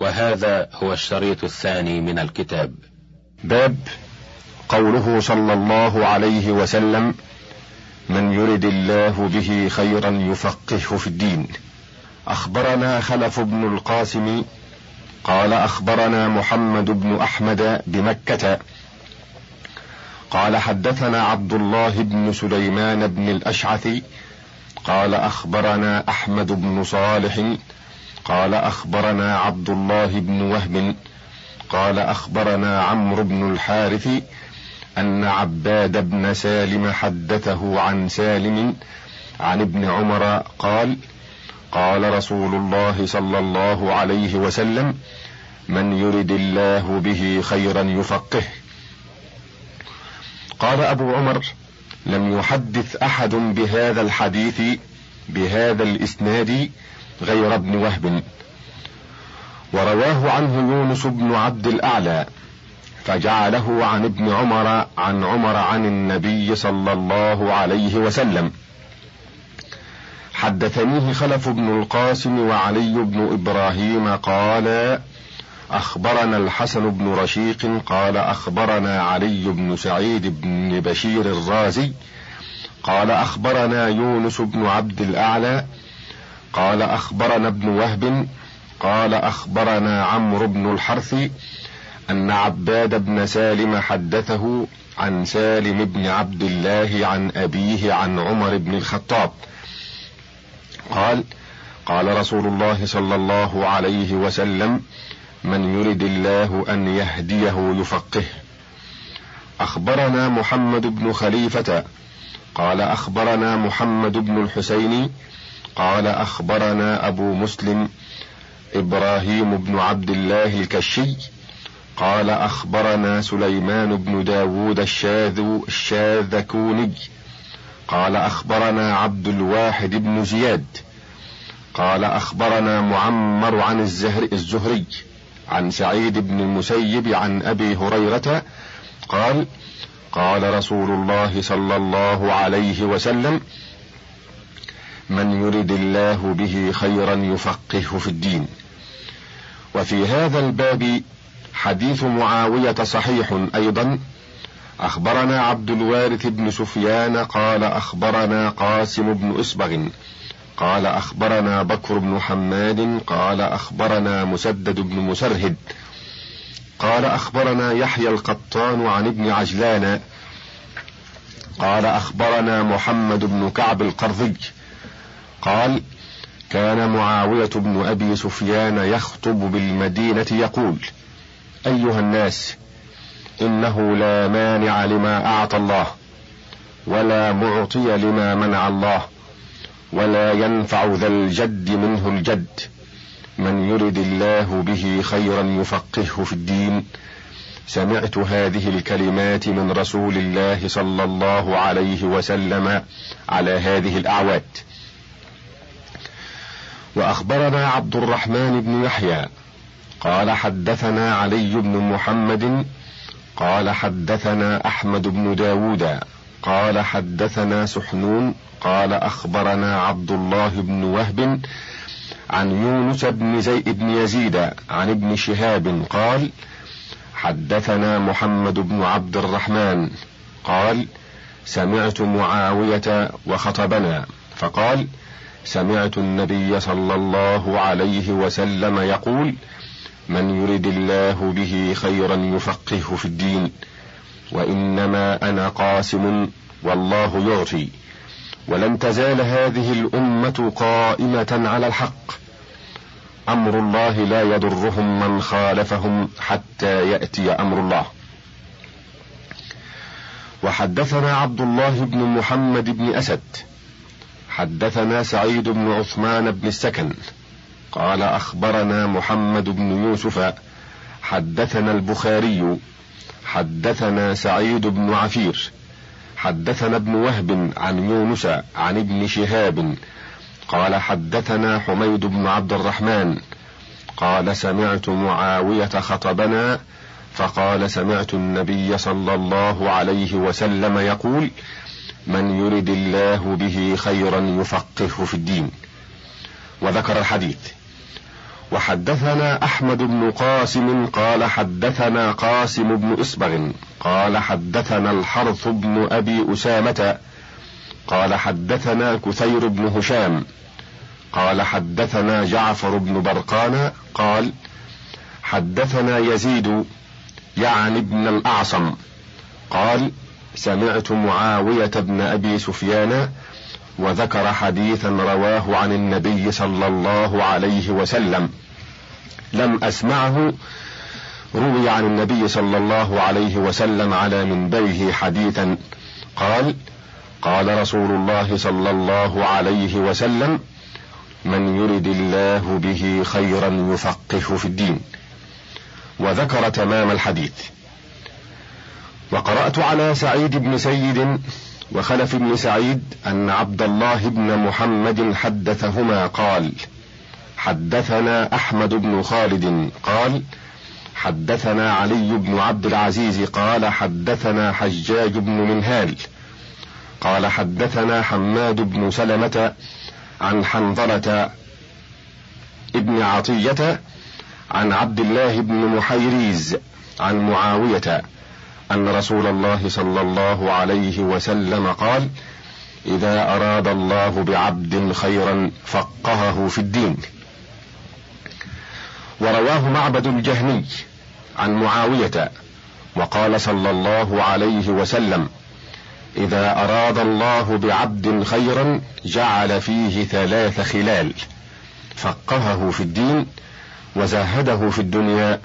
وهذا هو الشريط الثاني من الكتاب. باب قوله صلى الله عليه وسلم من يرد الله به خيرا يفقهه في الدين. أخبرنا خلف بن القاسم قال أخبرنا محمد بن أحمد بمكة. قال حدثنا عبد الله بن سليمان بن الأشعث قال أخبرنا أحمد بن صالح قال أخبرنا عبد الله بن وهب قال أخبرنا عمرو بن الحارث أن عباد بن سالم حدثه عن سالم عن ابن عمر قال قال رسول الله صلى الله عليه وسلم من يرد الله به خيرا يفقهه قال أبو عمر لم يحدث أحد بهذا الحديث بهذا الإسناد غير ابن وهب. ورواه عنه يونس بن عبد الأعلى فجعله عن ابن عمر عن عمر عن النبي صلى الله عليه وسلم. حدثنيه خلف بن القاسم وعلي بن إبراهيم قال أخبرنا الحسن بن رشيق قال أخبرنا علي بن سعيد بن بشير الرازي قال أخبرنا يونس بن عبد الأعلى قال أخبرنا ابن وهب قال أخبرنا عمرو بن الحرث أن عباد بن سالم حدثه عن سالم بن عبد الله عن أبيه عن عمر بن الخطاب. قال قال رسول الله صلى الله عليه وسلم من يرد الله أن يهديه يفقهه أخبرنا محمد بن خليفة قال أخبرنا محمد بن الحسين قال أخبرنا أبو مسلم إبراهيم بن عبد الله الكشي قال أخبرنا سليمان بن داود الشاذ الشاذكوني قال أخبرنا عبد الواحد بن زياد قال أخبرنا معمر عن الزهر الزهري عن سعيد بن المسيب عن أبي هريرة قال قال رسول الله صلى الله عليه وسلم من يرد الله به خيرا يفقهه في الدين. وفي هذا الباب حديث معاوية صحيح أيضا. أخبرنا عبد الوارث بن سفيان قال أخبرنا قاسم بن أسبغ. قال أخبرنا بكر بن حماد. قال أخبرنا مسدد بن مسرهد. قال أخبرنا يحيى القطان عن ابن عجلان. قال أخبرنا محمد بن كعب القرظي قال كان معاوية بن أبي سفيان يخطب بالمدينة يقول أيها الناس إنه لا مانع لما أعطى الله ولا معطي لما منع الله ولا ينفع ذا الجد منه الجد. من يرد الله به خيرا يفقهه في الدين. سمعت هذه الكلمات من رسول الله صلى الله عليه وسلم على هذه الاعواد وأخبرنا عبد الرحمن بن يحيى قال حدثنا علي بن محمد قال حدثنا أحمد بن داود قال حدثنا سحنون قال أخبرنا عبد الله بن وهب عن يونس بن زي بن يزيد عن ابن شهاب قال حدثنا محمد بن عبد الرحمن قال سمعت معاوية وخطبنا فقال سمعت النبي صلى الله عليه وسلم يقول من يرد الله به خيرا يفقهه في الدين وإنما أنا قاسم والله يعطي. ولن تزال هذه الأمة قائمة على الحق. أمر الله لا يضرهم من خالفهم حتى يأتي أمر الله. وحدثنا عبد الله بن محمد بن أسد حدثنا سعيد بن عثمان بن السكن. قال أخبرنا محمد بن يوسف حدثنا البخاري حدثنا سعيد بن عفير حدثنا ابن وهب عن يونس عن ابن شهاب. قال حدثنا حميد بن عبد الرحمن قال سمعت معاوية خطبنا فقال سمعت النبي صلى الله عليه وسلم يقول من يرد الله به خيرا يفقهه في الدين. وذكر الحديث. وحدثنا أحمد بن قاسم قال حدثنا قاسم بن اصبغ قال حدثنا الحرث بن أبي أسامة قال حدثنا كثير بن هشام قال حدثنا جعفر بن برقان قال حدثنا يزيد يعني ابن الأعصم قال سمعت معاوية بن أبي سفيان وذكر حديثا رواه عن النبي صلى الله عليه وسلم. لم أسمعه روي عن النبي صلى الله عليه وسلم على منبره حديثا. قال قال رسول الله صلى الله عليه وسلم من يرد الله به خيرا يفقهه في الدين. وذكر تمام الحديث. وقرأت على سعيد بن سيد وخلف بن سعيد أن عبد الله بن محمد حدثهما قال حدثنا أحمد بن خالد قال حدثنا علي بن عبد العزيز قال حدثنا حجاج بن منهال قال حدثنا حماد بن سلمة عن حنظلة ابن عطية عن عبد الله بن محيريز عن معاوية أن رسول الله صلى الله عليه وسلم قال إذا أراد الله بعبد خيرا فقهه في الدين. ورواه معبد الجهني عن معاوية وقال صلى الله عليه وسلم إذا أراد الله بعبد خيرا جعل فيه ثلاث خلال فقهه في الدين وزهده في الدنيا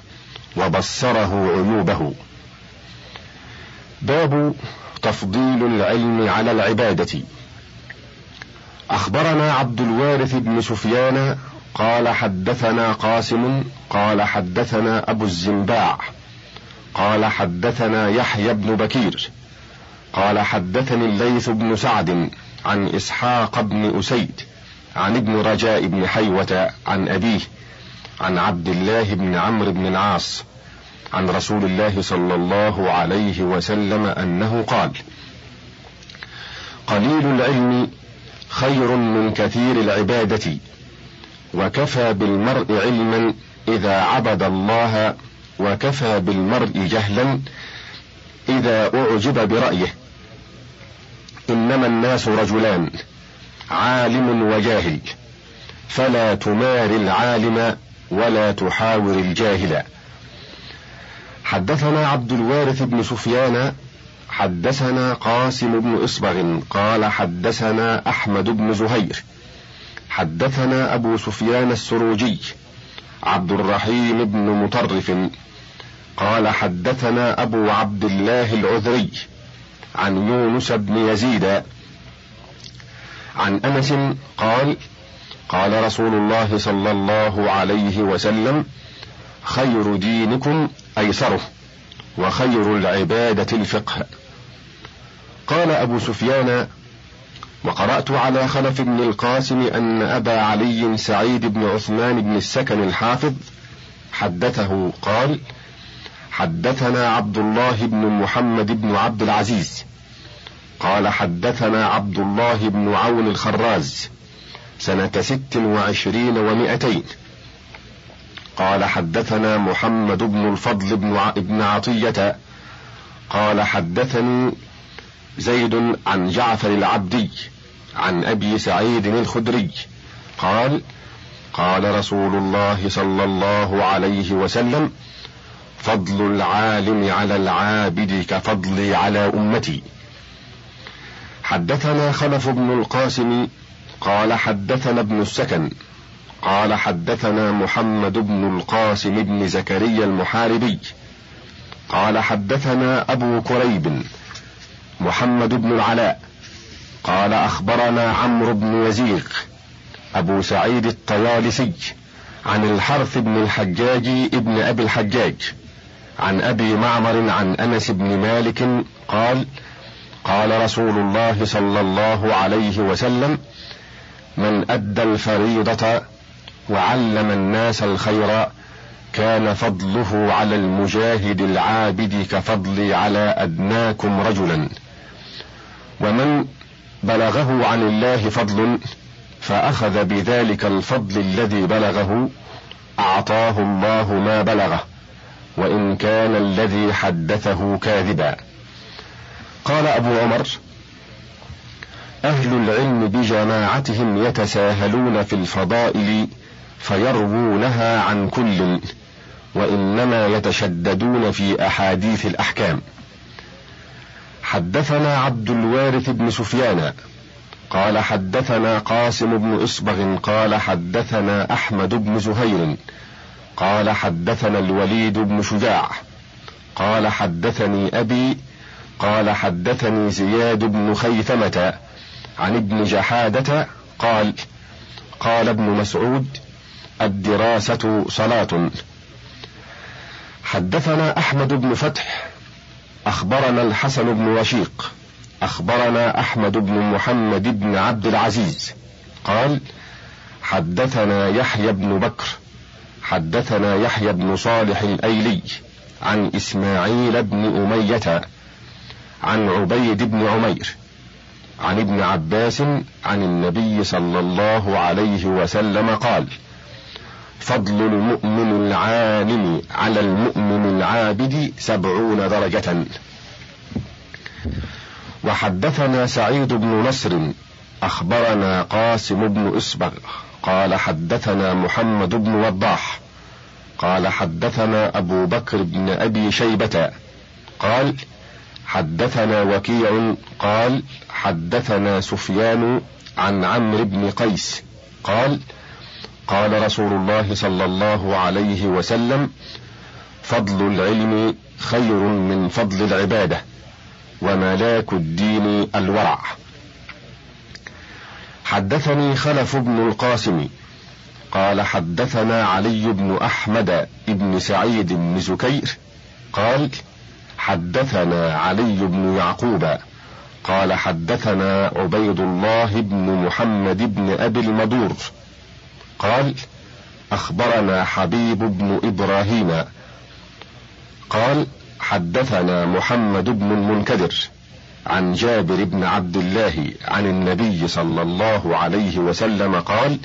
وبصره عيوبه. باب تفضيل العلم على العبادة. أخبرنا عبد الوارث بن سفيان قال حدثنا قاسم قال حدثنا أبو الزنباع قال حدثنا يحيى بن بكير قال حدثني الليث بن سعد عن إسحاق بن أسيد عن ابن رجاء بن حيوة عن أبيه عن عبد الله بن عمرو بن العاص عن رسول الله صلى الله عليه وسلم أنه قال قليل العلم خير من كثير العبادة وكفى بالمرء علما إذا عبد الله وكفى بالمرء جهلا إذا أعجب برأيه. إنما الناس رجلان عالم وجاهل فلا تمار العالم ولا تحاور الجاهل. حدثنا عبد الوارث بن سفيان حدثنا قاسم بن إصبغ قال حدثنا أحمد بن زهير حدثنا أبو سفيان السروجي عبد الرحيم بن مطرف قال حدثنا أبو عبد الله العذري عن يونس بن يزيد عن أنس قال قال رسول الله صلى الله عليه وسلم خير دينكم أيسره وخير العبادة الفقه. قال أبو سفيان وقرأت على خلف بن القاسم أن أبا علي سعيد بن عثمان بن السكن الحافظ حدثه قال حدثنا عبد الله بن محمد بن عبد العزيز. قال حدثنا عبد الله بن عون الخراز سنة ست وعشرين ومائتين قال حدثنا محمد بن الفضل بن عطية. قال حدثني زيد عن جعفر العبدي عن أبي سعيد الخدري. قال قال رسول الله صلى الله عليه وسلم فضل العالم على العابد كفضلي على أمتي. حدثنا خلف بن القاسم قال حدثنا ابن السكن. قال حدثنا محمد بن القاسم بن زكريا المحاربي. قال حدثنا أبو كريب محمد بن العلاء. قال أخبرنا عمرو بن يزيغ أبو سعيد الطيالسي عن الحرث بن الحجاج ابن أبي الحجاج عن أبي معمر عن أنس بن مالك قال قال رسول الله صلى الله عليه وسلم من أدى الفريضة وعلم الناس الخير كان فضله على المجاهد العابد كفضلي على أدناكم رجلا. ومن بلغه عن الله فضل فأخذ بذلك الفضل الذي بلغه أعطاه الله ما بلغه وإن كان الذي حدثه كاذبا. قال أبو عمر أهل العلم بجماعتهم يتساهلون في الفضائل فيروونها عن كل وإنما يتشددون في أحاديث الأحكام. حدثنا عبد الوارث بن سفيان قال حدثنا قاسم بن إصبغ قال حدثنا أحمد بن زهير قال حدثنا الوليد بن شجاع قال حدثني أبي قال حدثني زياد بن خيثمة عن ابن جحادة قال قال ابن مسعود الدراسة صلاة. حدثنا أحمد بن فتح أخبرنا الحسن بن رشيق أخبرنا أحمد بن محمد بن عبد العزيز. قال حدثنا يحيى بن بكر حدثنا يحيى بن صالح الأيلي عن إسماعيل بن أمية عن عبيد بن عمير عن ابن عباس عن النبي صلى الله عليه وسلم قال فضل المؤمن العالم على المؤمن العابد سبعون درجة. وحدثنا سعيد بن نصر أخبرنا قاسم بن إصبغ قال حدثنا محمد بن وضاح قال حدثنا أبو بكر بن أبي شيبة قال حدثنا وكيع قال حدثنا سفيان عن عمرو بن قيس قال قال رسول الله صلى الله عليه وسلم فضل العلم خير من فضل العبادة وملاك الدين الورع. حدثني خلف بن القاسم قال حدثنا علي بن أحمد بن سعيد بن زكير قال حدثنا علي بن يعقوب قال حدثنا عبيد الله بن محمد بن أبي المدور قال أخبرنا حبيب بن إبراهيم. قال حدثنا محمد بن المنكدر عن جابر بن عبد الله عن النبي صلى الله عليه وسلم قال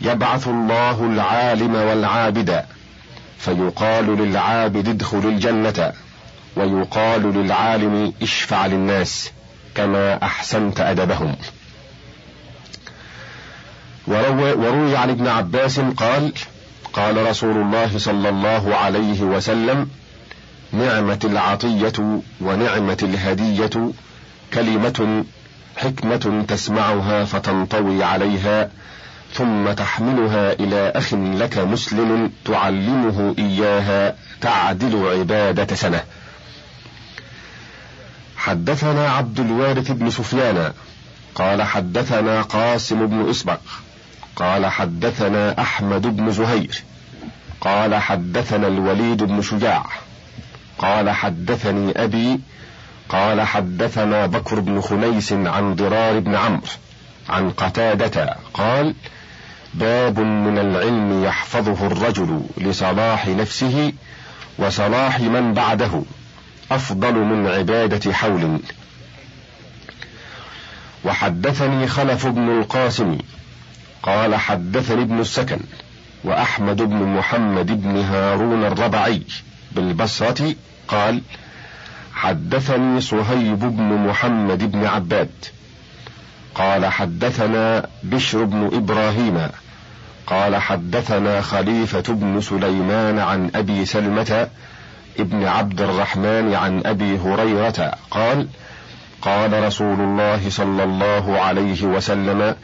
يبعث الله العالم والعابد فيقال للعابد ادخل الجنة ويقال للعالم اشفع للناس كما أحسنت أدبهم. وروي, وروي عن ابن عباس قال قال رسول الله صلى الله عليه وسلم نعمة العطية ونعمة الهدية كلمة حكمة تسمعها فتنطوي عليها ثم تحملها إلى أخ لك مسلم تعلمه إياها تعدل عبادة سنة. حدثنا عبد الوارث بن سفيان قال حدثنا قاسم بن إسبق قال حدثنا أحمد بن زهير قال حدثنا الوليد بن شجاع قال حدثني أبي قال حدثنا بكر بن خنيس عن ضرار بن عمرو عن قتادة قال باب من العلم يحفظه الرجل لصلاح نفسه وصلاح من بعده أفضل من عبادة حول. وحدثني خلف بن القاسم قال حدثني ابن السكن وأحمد بن محمد بن هارون الربعي بالبصرة قال حدثني صهيب بن محمد بن عباد قال حدثنا بشر بن إبراهيم قال حدثنا خليفة بن سليمان عن أبي سلمة ابن عبد الرحمن عن أبي هريرة قال قال رسول الله صلى الله عليه وسلم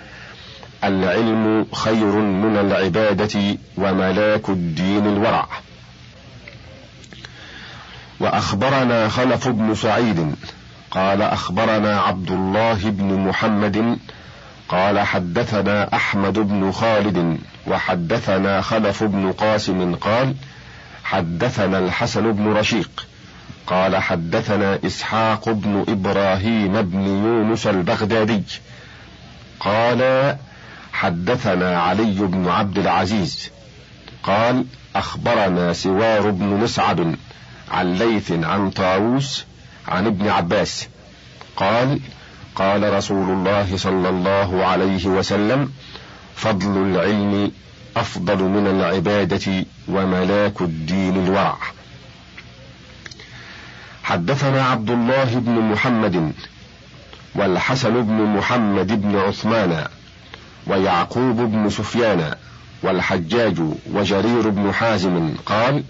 العلم خير من العبادة وملاك الدين الورع. وأخبرنا خلف بن سعيد قال أخبرنا عبد الله بن محمد قال حدثنا أحمد بن خالد وحدثنا خلف بن قاسم قال حدثنا الحسن بن رشيق قال حدثنا إسحاق بن إبراهيم بن يونس البغدادي قال حدثنا علي بن عبد العزيز قال أخبرنا سوار بن مسعد عن ليث عن طاووس عن ابن عباس قال قال رسول الله صلى الله عليه وسلم فضل العلم أفضل من العبادة وملاك الدين الورع. حدثنا عبد الله بن محمد والحسن بن محمد بن عثمان ويعقوب بن سفيان والحجاج وجرير بن حازم قال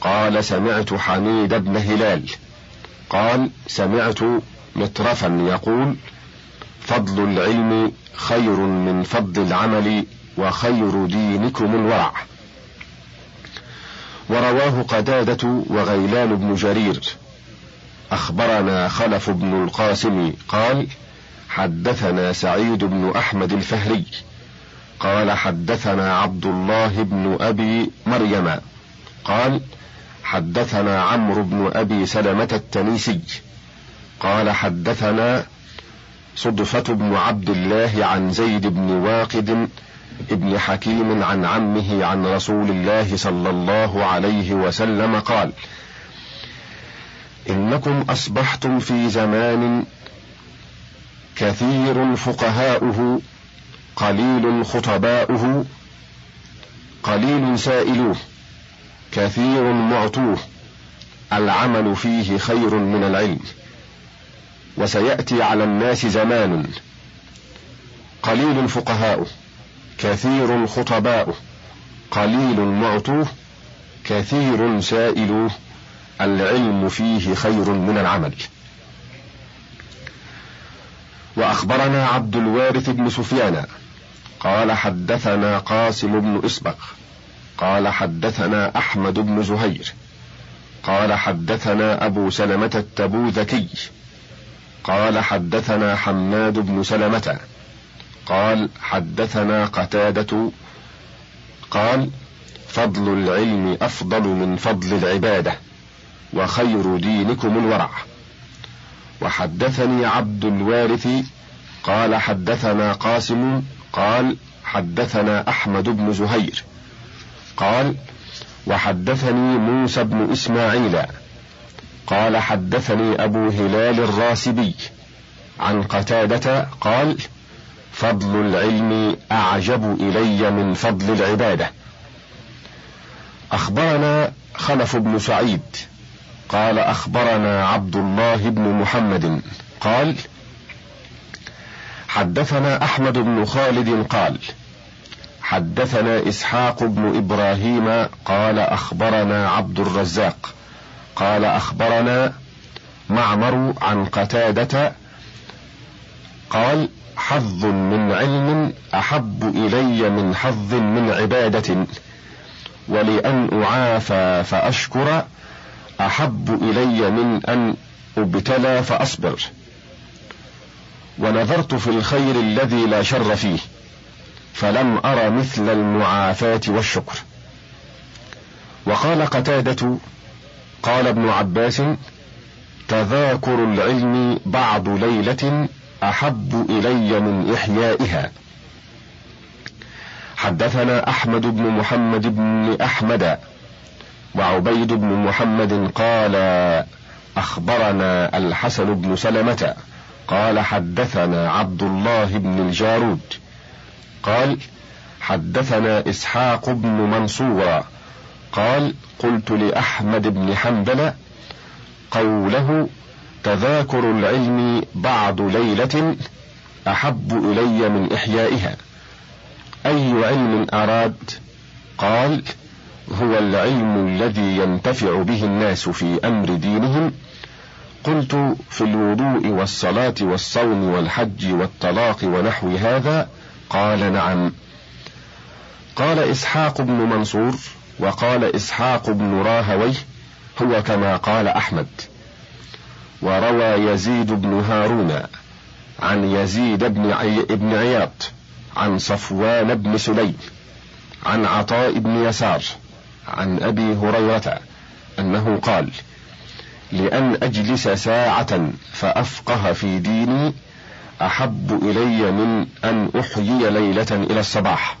قال سمعت حميد بن هلال. قال سمعت مترفا يقول فضل العلم خير من فضل العمل وخير دينكم الورع. ورواه قتادة وغيلان بن جرير. أخبرنا خلف بن القاسم قال حدثنا سعيد بن أحمد الفهري قال حدثنا عبد الله بن أبي مريم قال حدثنا عمرو بن أبي سلمة التنيسي قال حدثنا صدفة بن عبد الله عن زيد بن واقد ابن حكيم عن عمه عن رسول الله صلى الله عليه وسلم قال إنكم أصبحتم في زمان كثير فقهاؤه قليل خطباؤه قليل سائلوه كثير معطوه. العمل فيه خير من العلم. وسيأتي على الناس زمان. قليل فقهاؤه كثير خطباؤه قليل معطوه كثير سائلوه. العلم فيه خير من العمل. وأخبرنا عبد الوارث بن سفيان. قال حدثنا قاسم بن إسبق. قال حدثنا أحمد بن زهير. قال حدثنا أبو سلمة التبوذكي. قال حدثنا حماد بن سلمة. قال حدثنا قتادة. قال فضل العلم أفضل من فضل العبادة وخير دينكم الورع. وحدثني عبد الوارث قال حدثنا قاسم قال حدثنا أحمد بن زهير قال وحدثني موسى بن إسماعيل قال حدثني أبو هلال الراسبي عن قتادة قال فضل العلم أعجب إلي من فضل العبادة. أخبرنا خلف بن سعيد قال أخبرنا عبد الله بن محمد. قال حدثنا أحمد بن خالد قال حدثنا إسحاق بن إبراهيم قال أخبرنا عبد الرزاق. قال أخبرنا معمر عن قتادة. قال حظ من علم أحب إلي من حظ من عبادة. ولأن أعافى فأشكر أحب إلي من أن أبتلى فأصبر. ونظرت في الخير الذي لا شر فيه فلم أر مثل المعافاة والشكر. وقال قتادة قال ابن عباس تذاكر العلم بعض ليلة أحب إلي من إحيائها. حدثنا أحمد بن محمد بن أحمد وعبيد بن محمد قال أخبرنا الحسن بن سلمة قال حدثنا عبد الله بن الجارود قال حدثنا إسحاق بن منصور قال قلت لأحمد بن حنبل قوله تذاكر العلم بعد ليلة أحب إلي من إحيائها. أي علم أراد؟ قال هو العلم الذي ينتفع به الناس في أمر دينهم. قلت في الوضوء والصلاة والصوم والحج والطلاق ونحو هذا؟ قال نعم. قال إسحاق بن منصور وقال إسحاق بن راهويه هو كما قال أحمد. وروى يزيد بن هارون عن يزيد بن عي... بن عياض عن صفوان بن سليم عن عطاء بن يسار عن أبي هريرة أنه قال لأن أجلس ساعة فأفقه في ديني أحب إلي من أن أحيي ليلة إلى الصباح.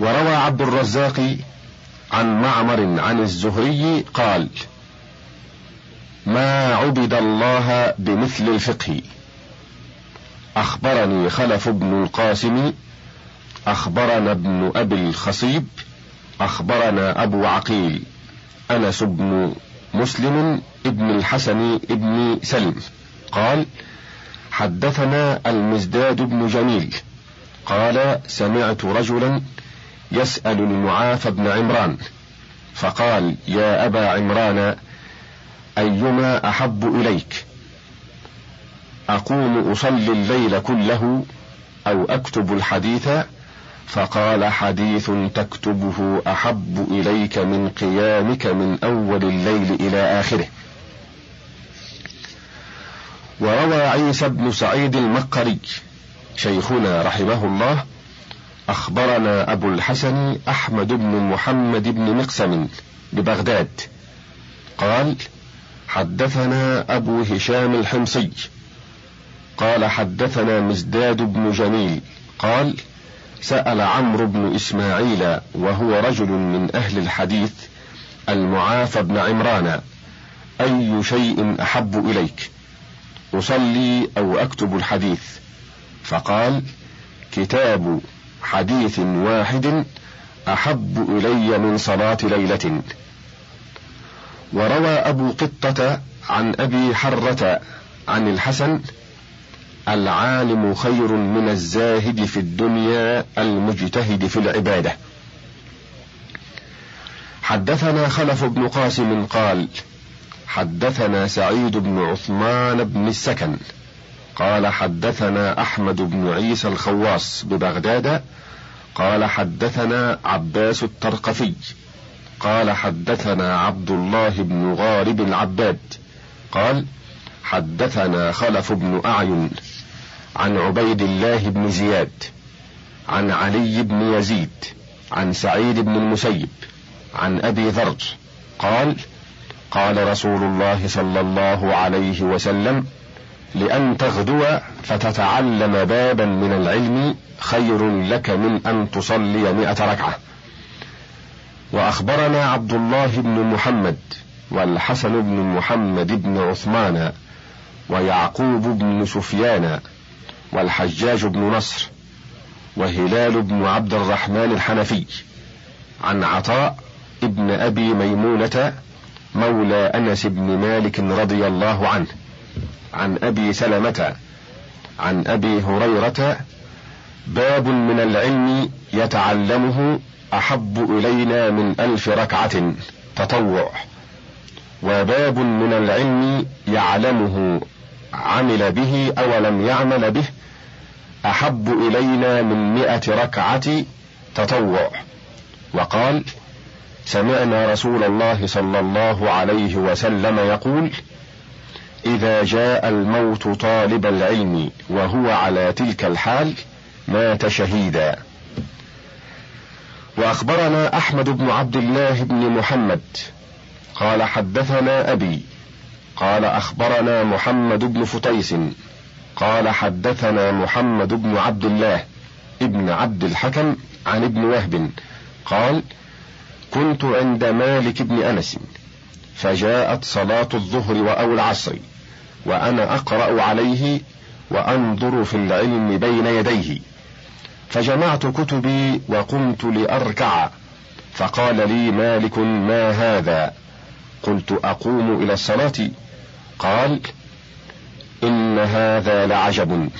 وروى عبد الرزاق عن معمر عن الزهري قال ما عبد الله بمثل الفقه. أخبرني خلف بن القاسم أخبرنا ابن أبي الخصيب أخبرنا أبو عقيل أنس بن مسلم ابن الحسن ابن سلم. قال حدثنا المزداد بن جميل. قال سمعت رجلا يسأل المعافى بن عمران. فقال يا أبا عمران أيما أحب إليك؟ أقوم أصلي الليل كله أو أكتب الحديث فقال حديث تكتبه أحب إليك من قيامك من أول الليل إلى آخره. وروى عيسى بن سعيد المقري شيخنا رحمه الله أخبرنا أبو الحسن أحمد بن محمد بن مقسم ببغداد. قال حدثنا أبو هشام الحمصي. قال حدثنا مزداد بن جميل. قال سأل عمرو بن إسماعيل وهو رجل من أهل الحديث المعافى بن عمران أي شيء أحب إليك؟ أصلي أو أكتب الحديث؟ فقال كتاب حديث واحد أحب إلي من صلاة ليلة. وروى أبو قطة عن أبي حرة عن الحسن العالم خير من الزاهد في الدنيا المجتهد في العبادة. حدثنا خلف بن قاسم قال حدثنا سعيد بن عثمان بن السكن قال حدثنا أحمد بن عيسى الخواص ببغداد قال حدثنا عباس الترقفي قال حدثنا عبد الله بن غارب العباد قال حدثنا خلف بن أعين عن عبيد الله بن زياد عن علي بن يزيد عن سعيد بن المسيب عن أبي ذر قال قال رسول الله صلى الله عليه وسلم لأن تغدو فتتعلم بابا من العلم خير لك من أن تصلي مئة ركعة. وأخبرنا عبد الله بن محمد والحسن بن محمد بن عثمان ويعقوب بن سفيان والحجاج بن نصر وهلال بن عبد الرحمن الحنفي عن عطاء ابن أبي ميمونة مولى أنس بن مالك رضي الله عنه عن أبي سلمة عن أبي هريرة باب من العلم يتعلمه أحب إلينا من ألف ركعة تطوع وباب من العلم يعلمه عمل به أو لم يعمل به أحب إلينا من مئة ركعة تطوع. وقال سمعنا رسول الله صلى الله عليه وسلم يقول إذا جاء الموت طالب العلم وهو على تلك الحال مات شهيدا. وأخبرنا أحمد بن عبد الله بن محمد قال حدثنا أبي قال أخبرنا محمد بن فتيس قال حدثنا محمد بن عبد الله ابن عبد الحكم عن ابن وهب قال كنت عند مالك بن أنس فجاءت صلاة الظهر أو العصر وأنا أقرأ عليه وأنظر في العلم بين يديه فجمعت كتبي وقمت لأركع فقال لي مالك ما هذا؟ قلت أقوم إلى الصلاة. قال إن هذا لعجب.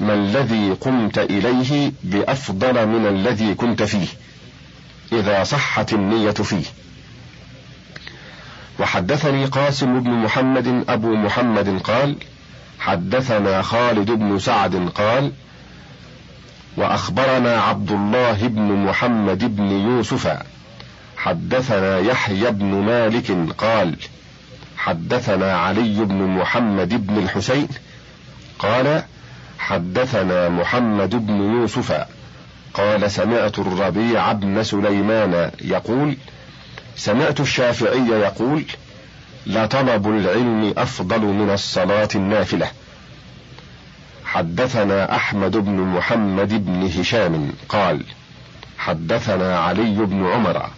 ما الذي قمت إليه بأفضل من الذي كنت فيه إذا صحت النية فيه. وحدثني قاسم بن محمد أبو محمد قال حدثنا خالد بن سعد قال وأخبرنا عبد الله بن محمد بن يوسف حدثنا يحيى بن مالك قال حدثنا علي بن محمد بن الحسين قال حدثنا محمد بن يوسف قال سمعت الربيع بن سليمان يقول سمعت الشافعي يقول لطلب العلم أفضل من الصلاة النافلة. حدثنا أحمد بن محمد بن هشام قال حدثنا علي بن عمر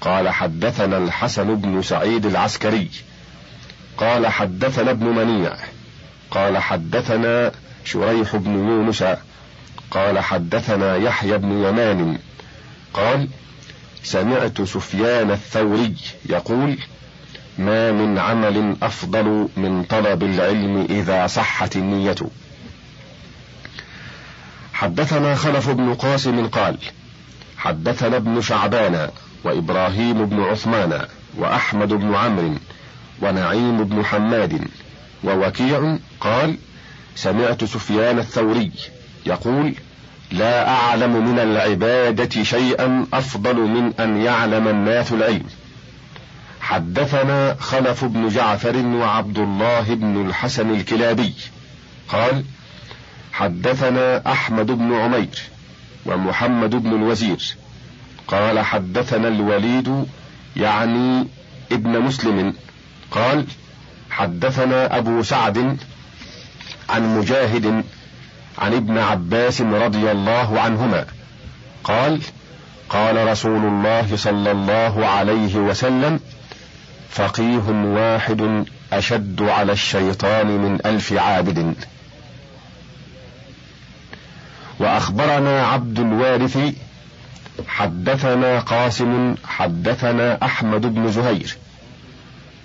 قال حدثنا الحسن بن سعيد العسكري قال حدثنا ابن منيع. قال حدثنا شريح بن يونس. قال حدثنا يحيى بن يمان. قال سمعت سفيان الثوري يقول ما من عمل أفضل من طلب العلم إذا صحت النية. حدثنا خلف بن قاسم قال حدثنا ابن شعبان وإبراهيم بن عثمان وأحمد بن عمرو ونعيم بن حماد. ووكيع قال سمعت سفيان الثوري يقول لا أعلم من العبادة شيئا أفضل من أن يعلم الناس العلم. حدثنا خلف بن جعفر وعبد الله بن الحسن الكلابي. قال حدثنا أحمد بن عمير ومحمد بن الوزير. قال حدثنا الوليد يعني ابن مسلم. قال حدثنا أبو سعد عن مجاهد عن ابن عباس رضي الله عنهما قال قال رسول الله صلى الله عليه وسلم فقيه واحد أشد على الشيطان من ألف عابد. وأخبرنا عبد الوارث حدثنا قاسم حدثنا أحمد بن زهير.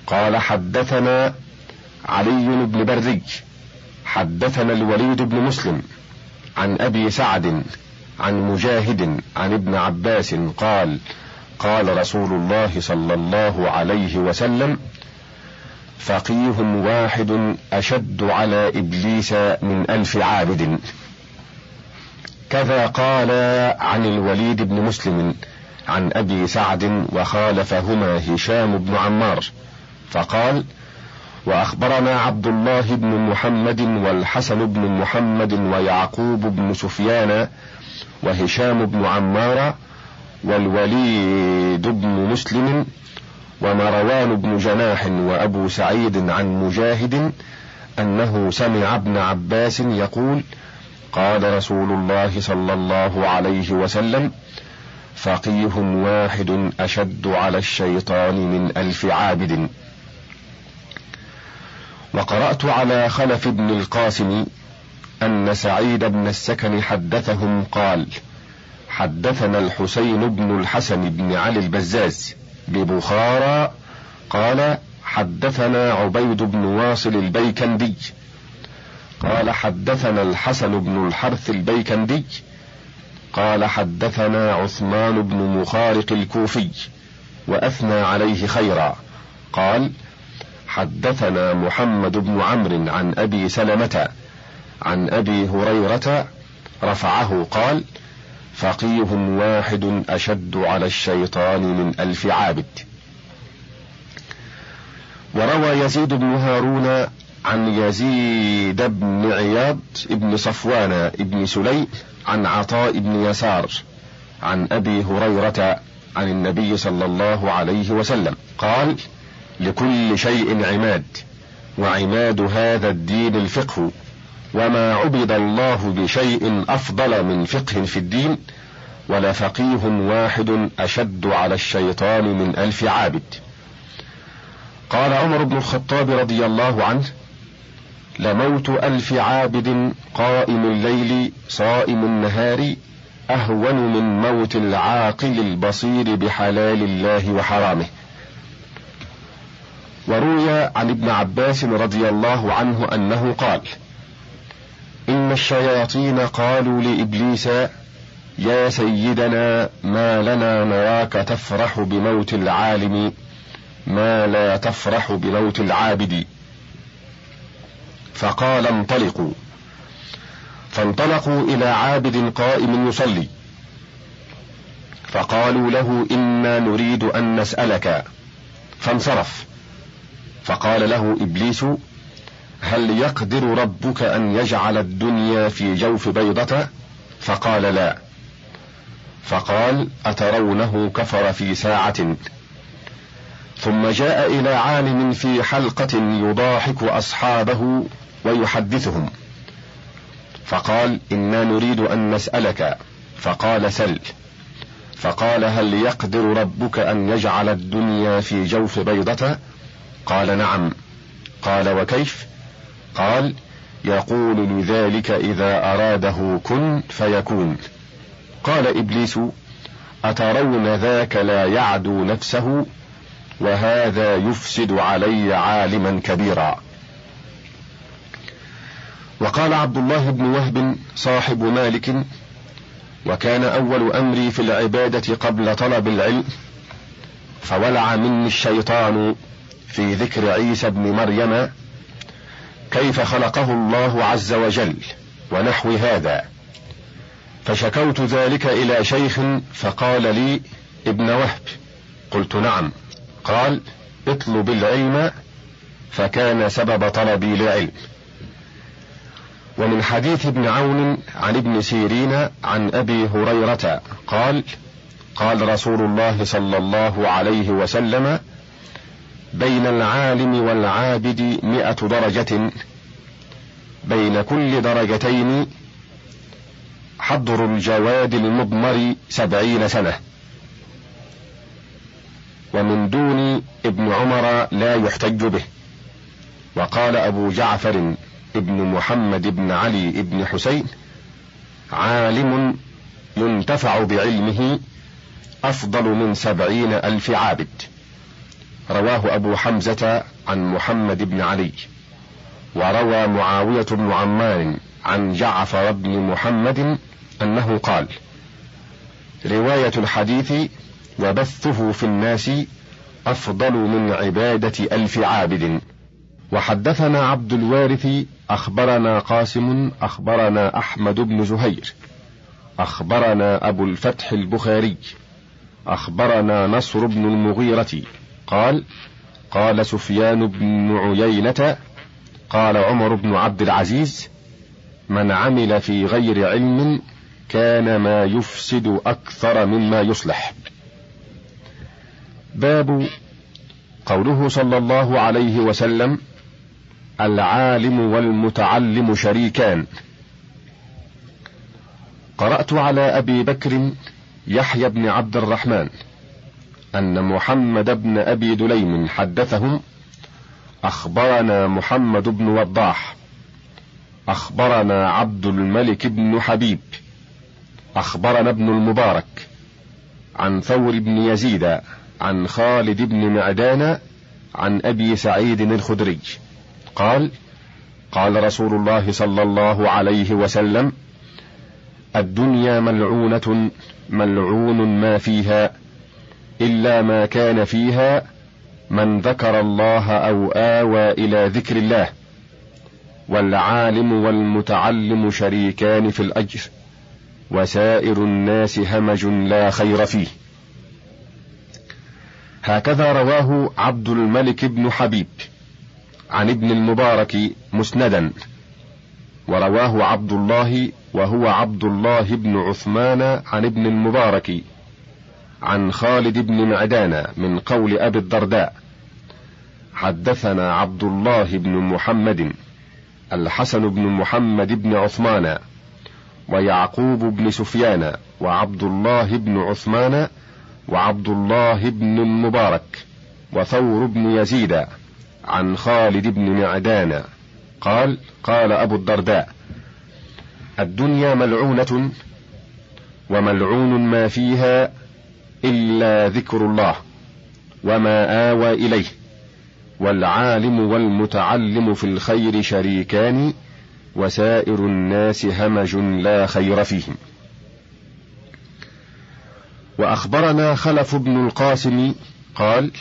قال حدثنا علي بن بري حدثنا الوليد بن مسلم عن أبي سعد عن مجاهد عن ابن عباس قال قال رسول الله صلى الله عليه وسلم فقيه واحد أشد على إبليس من ألف عابد. كذا قال عن الوليد بن مسلم عن أبي سعد وخالفهما هشام بن عمار. فقال وأخبرنا عبد الله بن محمد والحسن بن محمد ويعقوب بن سفيان وهشام بن عمار والوليد بن مسلم ومروان بن جناح وأبو سعيد عن مجاهد أنه سمع ابن عباس يقول قال رسول الله صلى الله عليه وسلم فقيه واحد أشد على الشيطان من ألف عابد. وقرأت على خلف بن القاسم أن سعيد بن السكن حدثهم قال حدثنا الحسين بن الحسن بن علي البزاز ببخارى قال حدثنا عبيد بن واصل البيكندي قال حدثنا الحسن بن الحرث البيكندي قال حدثنا عثمان بن مخارق الكوفي وأثنى عليه خيرا قال حدثنا محمد بن عمرو عن أبي سلمة عن أبي هريرة رفعه قال فقيه واحد أشد على الشيطان من ألف عابد. وروى يزيد بن هارون عن يزيد بن عياض بن صفوان بن سليم عن عطاء بن يسار عن أبي هريرة عن النبي صلى الله عليه وسلم قال لكل شيء عماد وعماد هذا الدين الفقه وما عبد الله بشيء أفضل من فقه في الدين ولفقيه واحد أشد على الشيطان من ألف عابد. قال عمر بن الخطاب رضي الله عنه لموت ألف عابد قائم الليل صائم النهار أهون من موت العاقل البصير بحلال الله وحرامه. وروي عن ابن عباس رضي الله عنه أنه قال إن الشياطين قالوا لإبليس يا سيدنا ما لنا نراك تفرح بموت العالم ما لا تفرح بموت العابد. فقال انطلقوا. فانطلقوا إلى عابد قائم يصلي. فقالوا له إنا نريد أن نسألك. فانصرف. فقال له إبليس هل يقدر ربك أن يجعل الدنيا في جوف بيضة؟ فقال لا. فقال أترونه كفر في ساعة؟ ثم جاء إلى عالم في حلقة يضاحك أصحابه ويحدثهم. فقال إنا نريد أن نسألك. فقال سل. فقال هل يقدر ربك أن يجعل الدنيا في جوف بيضة؟ قال نعم. قال وكيف؟ قال يقول لذلك إذا أراده كن فيكون. قال إبليس أترون ذاك لا يعدو نفسه وهذا يفسد علي عالما كبيرا. وقال عبد الله بن وهب صاحب مالك وكان أول أمري في العبادة قبل طلب العلم فولع مني الشيطان في ذكر عيسى بن مريم كيف خلقه الله عز وجل ونحو هذا. فشكوت ذلك إلى شيخ فقال لي ابن وهب. قلت نعم. قال اطلب العلم فكان سبب طلبي للعلم. ومن حديث ابن عون عن ابن سيرين عن أبي هريرة قال قال رسول الله صلى الله عليه وسلم بين العالم والعابد مئة درجة بين كل درجتين حضر الجواد المضمر سبعين سنة. ومن دون ابن عمر لا يحتج به. وقال أبو جعفر ابن محمد بن علي بن حسين عالم ينتفع بعلمه أفضل من سبعين ألف عابد. رواه أبو حمزة عن محمد بن علي وروى معاوية بن عمار عن جعفر بن محمد أنه قال رواية الحديث وبثه في الناس أفضل من عبادة ألف عابد. وحدثنا عبد الوارث أخبرنا قاسم أخبرنا أحمد بن زهير أخبرنا أبو الفتح البخاري أخبرنا نصر بن المغيرة قال قال سفيان بن عيينة قال عمر بن عبد العزيز من عمل في غير علم كان ما يفسد أكثر مما يصلح. باب قوله صلى الله عليه وسلم العالم والمتعلم شريكان. قرأت على أبي بكر يحيى بن عبد الرحمن. أن محمد بن أبي دليم حدثهم أخبرنا محمد بن وضاح أخبرنا عبد الملك بن حبيب أخبرنا ابن المبارك عن ثور بن يزيد عن خالد بن معدان عن أبي سعيد الخدري. قال قال رسول الله صلى الله عليه وسلم الدنيا ملعونة ملعون ما فيها إلا ما كان فيها من ذكر الله أو آوى إلى ذكر الله. والعالم والمتعلم شريكان في الأجر وسائر الناس همج لا خير فيه. هكذا رواه عبد الملك بن حبيب عن ابن المبارك مسندا. ورواه عبد الله وهو عبد الله بن عثمان عن ابن المبارك. عن خالد بن معدان من قول أبي الدرداء حدثنا عبد الله بن محمد الحسن بن محمد بن عثمان ويعقوب بن سفيان وعبد الله بن عثمان وعبد الله بن المبارك وثور بن يزيد عن خالد بن معدان. قال قال أبو الدرداء الدنيا ملعونة وملعون ما فيها إلا ذكر الله وما آوى إليه والعالم والمتعلم في الخير شريكان وسائر الناس همج لا خير فيهم. وأخبرنا خلف بن القاسم قال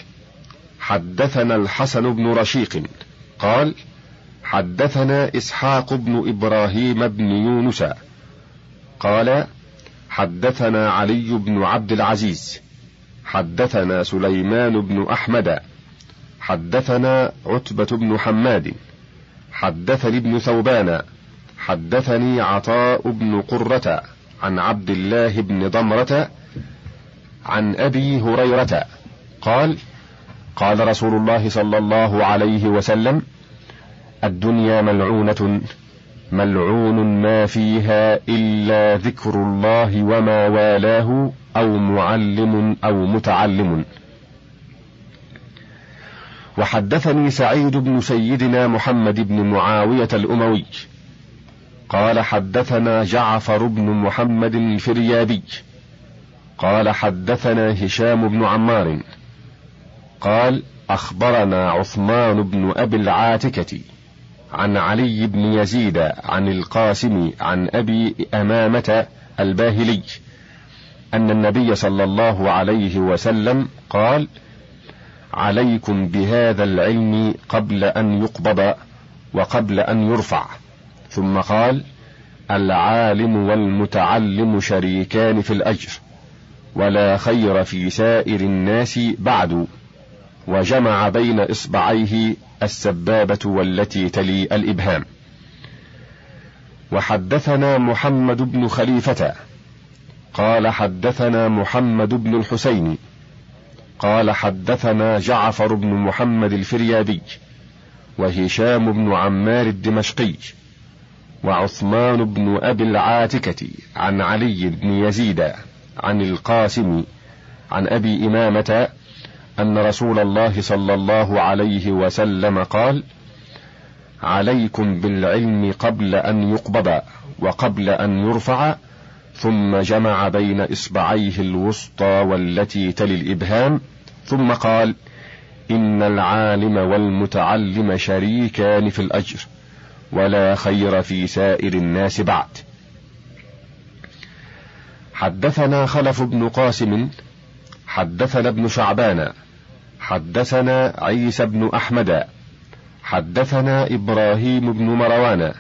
حدثنا الحسن بن رشيق قال حدثنا إسحاق بن إبراهيم بن يونس قال حدثنا علي بن عبد العزيز حدثنا سليمان بن أحمد حدثنا عتبة بن حماد حدثني ابن ثوبان حدثني عطاء بن قرة عن عبد الله بن ضمرة عن أبي هريرة قال قال رسول الله صلى الله عليه وسلم الدنيا ملعونة. ملعون ما فيها إلا ذكر الله وما والاه أو معلم أو متعلم. وحدثني سعيد بن سيدنا محمد بن معاوية الأموي. قال حدثنا جعفر بن محمد الفريابي. قال حدثنا هشام بن عمار. قال أخبرنا عثمان بن أبي العاتكة. عن علي بن يزيد عن القاسم عن أبي أمامة الباهلي أن النبي صلى الله عليه وسلم قال عليكم بهذا العلم قبل أن يقبض وقبل أن يرفع. ثم قال العالم والمتعلم شريكان في الأجر ولا خير في سائر الناس بعد. وجمع بين إصبعيه السبابة والتي تلي الإبهام. وحدثنا محمد بن خليفة. قال حدثنا محمد بن الحسين. قال حدثنا جعفر بن محمد الفريابي. وهشام بن عمار الدمشقي. وعثمان بن أبي العاتكة عن علي بن يزيد عن القاسم عن أبي إمامة أن رسول الله صلى الله عليه وسلم قال عليكم بالعلم قبل أن يقبض وقبل أن يرفع ثم جمع بين إصبعيه الوسطى والتي تلي الإبهام ثم قال إن العالم والمتعلم شريكان في الأجر ولا خير في سائر الناس بعد. حدثنا خلف بن قاسم حدثنا ابن شعبان حدثنا عيسى بن أحمد حدثنا إبراهيم بن مروان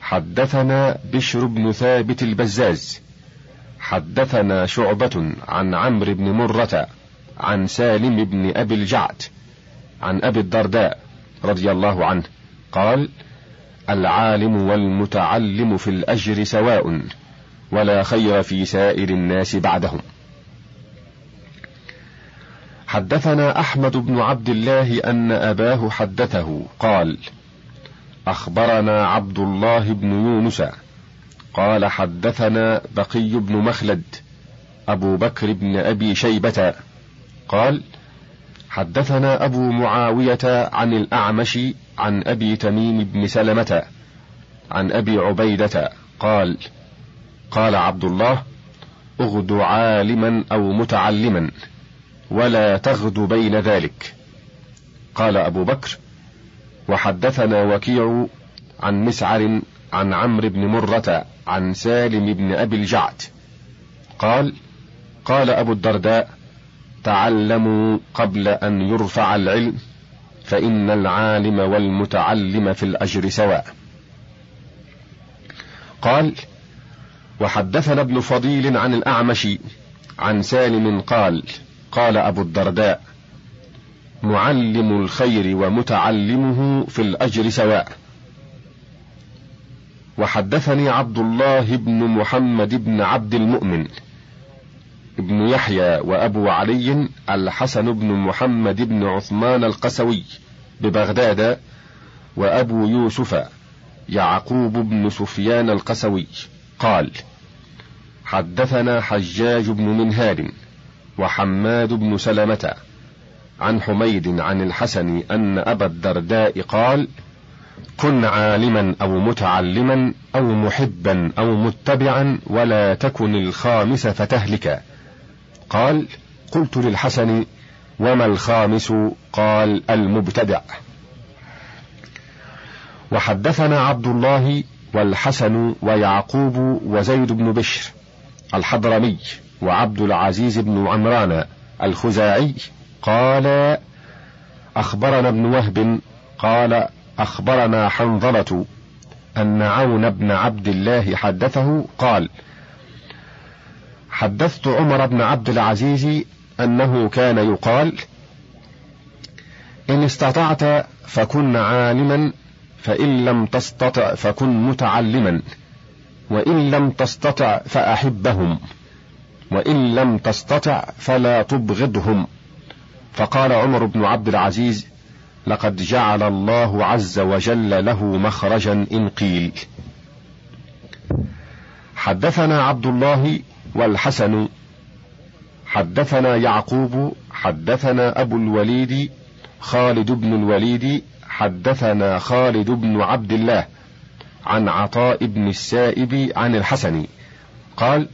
حدثنا بشر بن ثابت البزاز حدثنا شعبة عن عمرو بن مرة عن سالم بن أبي الجعد عن أبي الدرداء رضي الله عنه قال العالم والمتعلم في الأجر سواء ولا خير في سائر الناس بعدهم. حدثنا أحمد بن عبد الله أن أباه حدثه قال أخبرنا عبد الله بن يونس قال حدثنا بقي بن مخلد أبو بكر بن أبي شيبة قال حدثنا أبو معاوية عن الأعمش عن أبي تميم بن سلمة عن أبي عبيدة قال قال عبد الله اغد عالما أو متعلما. ولا تغد بين ذلك. قال أبو بكر وحدثنا وكيع عن مسعر عن عمرو بن مرة عن سالم بن أبي الجعد. قال قال أبو الدرداء تعلموا قبل أن يرفع العلم فإن العالم والمتعلم في الأجر سواء. قال وحدثنا ابن فضيل عن الأعمش عن سالم قال قال أبو الدرداء معلم الخير ومتعلمه في الأجر سواء. وحدثني عبد الله بن محمد بن عبد المؤمن ابن يحيى وأبو علي الحسن بن محمد بن عثمان القسوي ببغداد وأبو يوسف يعقوب بن سفيان القسوي قال حدثنا حجاج بن منهال وحماد بن سلمة عن حميد عن الحسن أن أبا الدرداء قال: كن عالما أو متعلما أو محبا أو متبعا ولا تكن الخامس فتهلك. قال: قلت للحسن: وما الخامس؟ قال: المبتدع. وحدثنا عبد الله والحسن ويعقوب وزيد بن بشر الحضرمي وعبد العزيز بن عمران الخزاعي قال أخبرنا ابن وهب قال أخبرنا حنظلة أن عون بن عبد الله حدثه قال حدثت عمر بن عبد العزيز أنه كان يقال إن استطعت فكن عالما فإن لم تستطع فكن متعلما وإن لم تستطع فأحبهم. وإن لم تستطع فلا تبغضهم. فقال عمر بن عبد العزيز لقد جعل الله عز وجل له مخرجا إن قيل. حدثنا عبد الله والحسن حدثنا يعقوب حدثنا أبو الوليد خالد بن الوليد حدثنا خالد بن عبد الله عن عطاء بن السائب عن الحسن. قال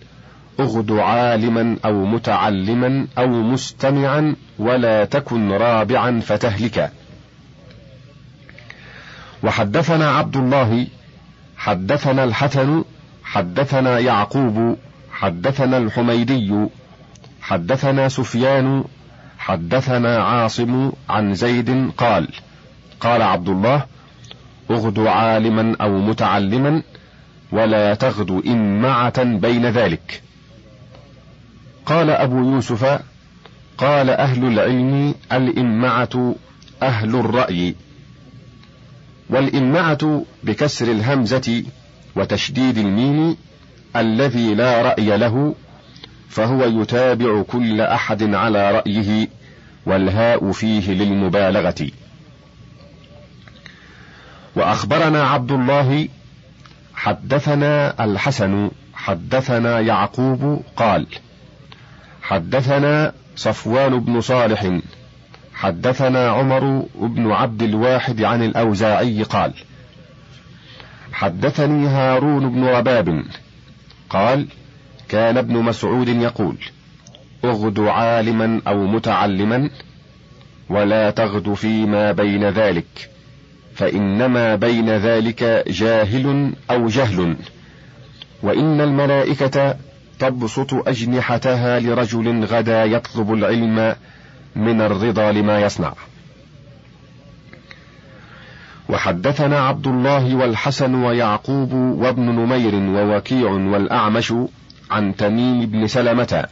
أغد عالما أو متعلما أو مستمعا ولا تكن رابعا فتهلك. وحدثنا عبد الله حدثنا الحسن حدثنا يعقوب حدثنا الحميدي حدثنا سفيان حدثنا عاصم عن زيد قال قال عبد الله أغد عالما أو متعلما ولا تغد إمعة بين ذلك. قال أبو يوسف قال أهل العلم الإمعة أهل الرأي. والإمعة بكسر الهمزة وتشديد الميم الذي لا رأي له فهو يتابع كل أحد على رأيه والهاء فيه للمبالغة. وأخبرنا عبد الله حدثنا الحسن حدثنا يعقوب قال حدثنا صفوان بن صالح. حدثنا عمر بن عبد الواحد عن الأوزاعي قال حدثني هارون بن رباب. قال كان ابن مسعود يقول اغد عالما أو متعلما ولا تغد فيما بين ذلك فإنما بين ذلك جاهل أو جهل وإن الملائكة تبسط أجنحتها لرجل غدا يطلب العلم من الرضا لما يصنع. وحدثنا عبد الله والحسن ويعقوب وابن نمير ووكيع والأعمش عن تميم بن سلمة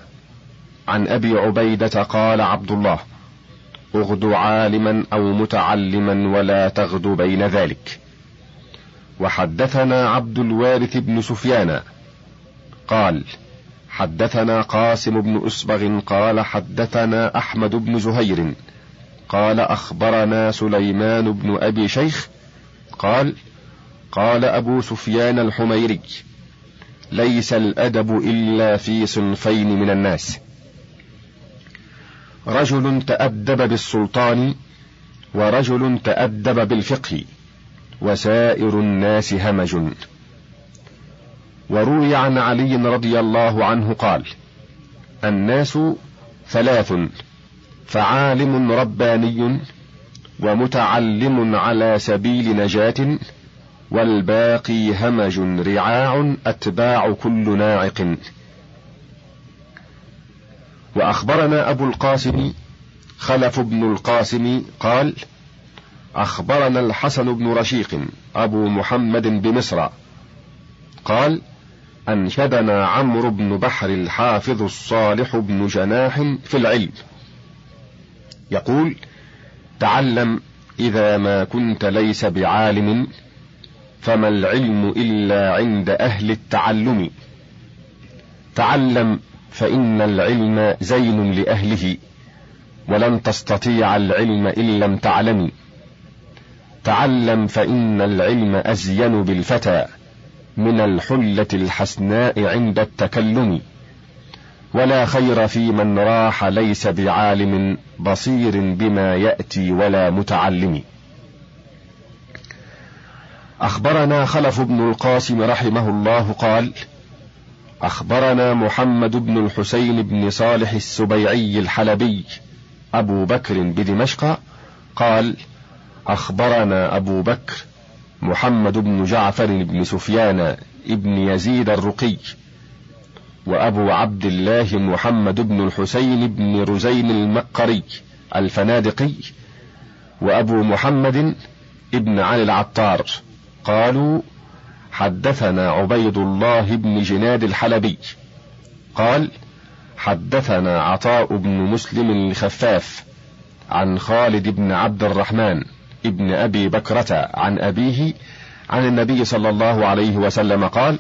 عن أبي عبيدة قال عبد الله أغد عالما أو متعلما ولا تغد بين ذلك. وحدثنا عبد الوارث بن سفيان قال حدثنا قاسم بن أسبغ قال حدثنا أحمد بن زهير قال أخبرنا سليمان بن أبي شيخ قال قال أبو سفيان الحميري ليس الأدب إلا في صنفين من الناس. رجل تأدب بالسلطان ورجل تأدب بالفقه وسائر الناس همج. وروي عن علي رضي الله عنه قال الناس ثلاث فعالم رباني ومتعلم على سبيل نجاة والباقي همج رعاع أتباع كل ناعق. وأخبرنا أبو القاسم خلف بن القاسم قال أخبرنا الحسن بن رشيق أبو محمد بمصر قال أنشدنا عمرو بن بحر الحافظ الصالح بن جناح في العلم. يقول تعلم إذا ما كنت ليس بعالم فما العلم إلا عند أهل التعلم. تعلم فإن العلم زين لأهله ولن تستطيع العلم إن لم تعلم. تعلم فإن العلم أزين بالفتى. من الحلة الحسناء عند التكلم. ولا خير في من راح ليس بعالم بصير بما يأتي ولا متعلم. أخبرنا خلف بن القاسم رحمه الله قال: أخبرنا محمد بن الحسين بن صالح السبيعي الحلبي أبو بكر بدمشق قال أخبرنا أبو بكر محمد بن جعفر بن سفيان بن يزيد الرقي وأبو عبد الله محمد بن الحسين بن رزين المقري الفنادقي وأبو محمد ابن علي العطار قالوا حدثنا عبيد الله بن جناد الحلبي. قال حدثنا عطاء بن مسلم الخفاف عن خالد بن عبد الرحمن ابن أبي بكرة عن أبيه عن النبي صلى الله عليه وسلم قال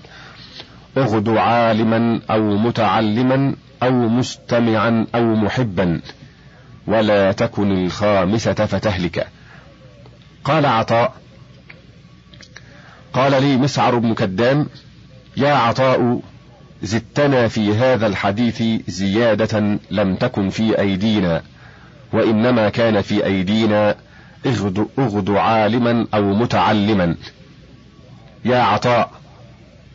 أغد عالما أو متعلما أو مستمعا أو محبا ولا تكن الخامسة فتهلك. قال عطاء قال لي مسعر بن كدام يا عطاء زدتنا في هذا الحديث زيادة لم تكن في أيدينا وإنما كان في أيدينا اغد, اغد عالما أو متعلما يا عطاء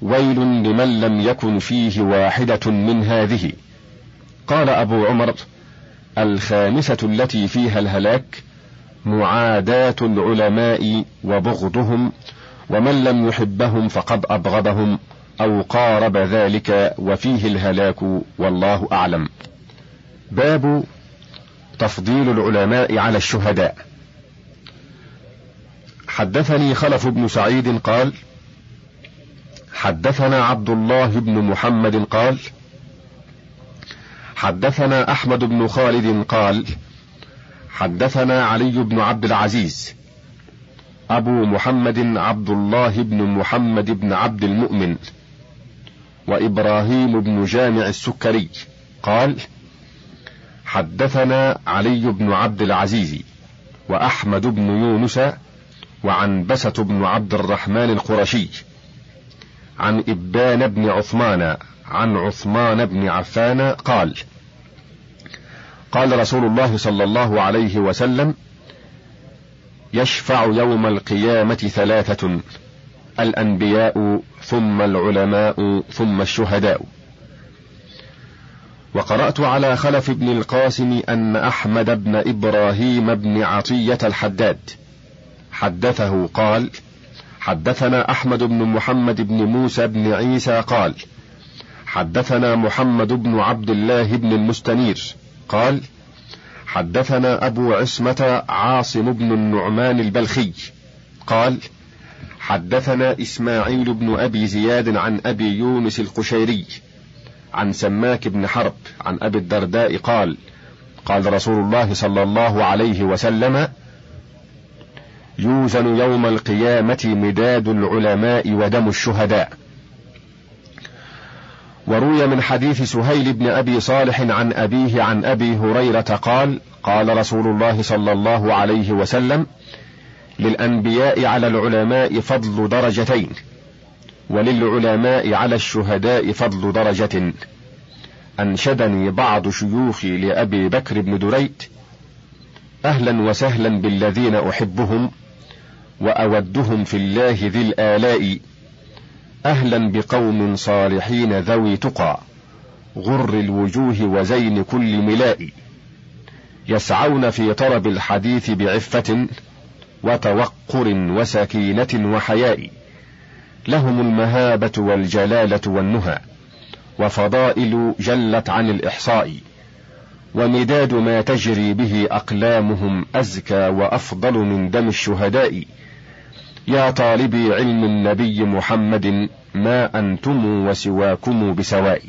ويل لمن لم يكن فيه واحدة من هذه قال أبو عمر الخامسة التي فيها الهلاك معاداة العلماء وبغضهم ومن لم يحبهم فقد أبغضهم أو قارب ذلك وفيه الهلاك والله أعلم. باب تفضيل العلماء على الشهداء. حدثني خلف بن سعيد قال: حدثنا عبد الله بن محمد قال: حدثنا أحمد بن خالد قال: حدثنا علي بن عبد العزيز أبو محمد عبد الله بن محمد بن عبد المؤمن وإبراهيم بن جامع السكري قال حدثنا علي بن عبد العزيز وأحمد بن يونس وعنبسة بن عبد الرحمن القرشي عن إبان بن عثمان عن عثمان بن عفان قال قال رسول الله صلى الله عليه وسلم يشفع يوم القيامة ثلاثة الأنبياء ثم العلماء ثم الشهداء. وقرأت على خلف بن القاسم أن أحمد بن إبراهيم بن عطية الحداد حدثه قال حدثنا أحمد بن محمد بن موسى بن عيسى قال حدثنا محمد بن عبد الله بن المستنير قال حدثنا أبو عصمة عاصم بن النعمان البلخي قال حدثنا إسماعيل بن أبي زياد عن أبي يونس القشيري عن سماك بن حرب عن أبي الدرداء قال قال رسول الله صلى الله عليه وسلم يوزن يوم القيامة مداد العلماء ودم الشهداء. وروي من حديث سهيل بن أبي صالح عن أبيه عن أبي هريرة قال قال رسول الله صلى الله عليه وسلم للأنبياء على العلماء فضل درجتين وللعلماء على الشهداء فضل درجة. أنشدني بعض شيوخي لأبي بكر بن دريد أهلا وسهلا بالذين أحبهم. وأودهم في الله ذي الآلاء أهلا بقوم صالحين ذوي تقى غر الوجوه وزين كل ملاء. يسعون في طلب الحديث بعفة وتوقر وسكينة وحياء. لهم المهابة والجلالة والنهى وفضائل جلت عن الإحصاء. ومداد ما تجري به أقلامهم أزكى وأفضل من دم الشهداء. يا طالبي علم النبي محمد ما أنتم وسواكم بسواء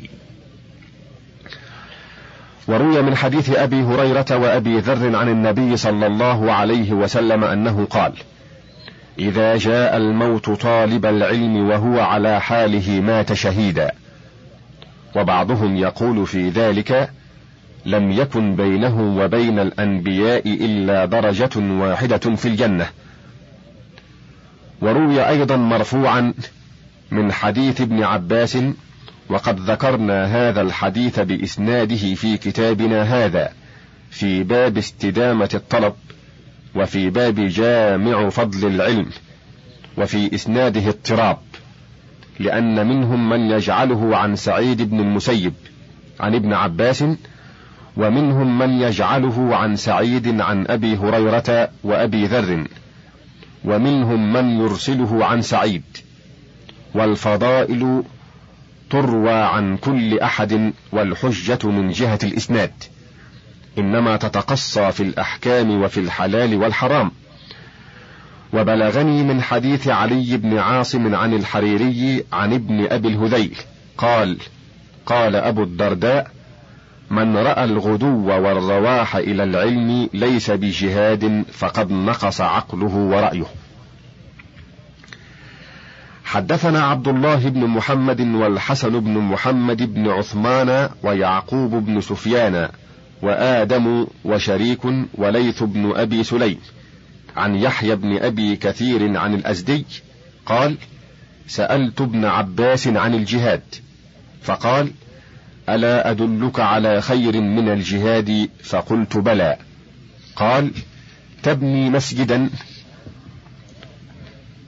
وروي من حديث أبي هريرة وأبي ذر عن النبي صلى الله عليه وسلم أنه قال إذا جاء الموت طالب العلم وهو على حاله مات شهيدا وبعضهم يقول في ذلك لم يكن بينه وبين الأنبياء إلا درجة واحدة في الجنة وروي أيضا مرفوعا من حديث ابن عباس وقد ذكرنا هذا الحديث بإسناده في كتابنا هذا في باب استدامة الطلب وفي باب جامع فضل العلم وفي إسناده اضطراب لأن منهم من يجعله عن سعيد بن المسيب عن ابن عباس ومنهم من يجعله عن سعيد عن أبي هريرة وأبي ذر. ومنهم من يرسله عن سعيد. والفضائل تروى عن كل أحد والحجة من جهة الإسناد. إنما تتقصى في الأحكام وفي الحلال والحرام. وبلغني من حديث علي بن عاصم عن الحريري عن ابن أبي الهذيل. قال قال أبو الدرداء من رأى الغدو والرواح إلى العلم ليس بجهاد فقد نقص عقله ورأيه. حدثنا عبد الله بن محمد والحسن بن محمد بن عثمان ويعقوب بن سفيان وآدم وشريك وليث بن أبي سليم عن يحيى بن أبي كثير عن الأزدي قال سألت ابن عباس عن الجهاد. فقال ألا أدلك على خير من الجهاد؟ فقلت بلى. قال تبني مسجدا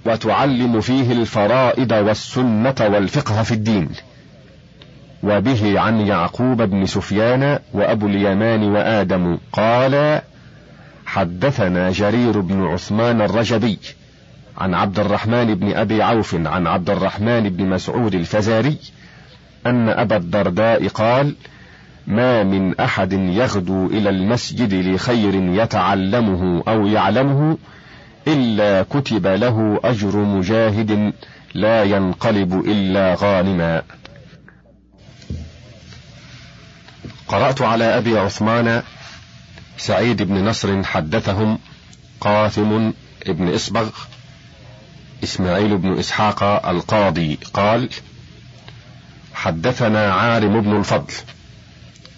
وتعلم فيه الفرائض والسنة والفقه في الدين. وبه عن يعقوب بن سفيان وأبو اليمان وآدم. قال حدثنا جرير بن عثمان الرجبي عن عبد الرحمن بن أبي عوف عن عبد الرحمن بن مسعود الفزاري أن أبا الدرداء قال ما من أحد يغدو إلى المسجد لخير يتعلمه أو يعلمه إلا كتب له أجر مجاهد لا ينقلب إلا غانما. قرأت على أبي عثمان سعيد بن نصر حدثهم قاثم بن إصبغ إسماعيل بن إسحاق القاضي قال حدثنا عارم بن الفضل.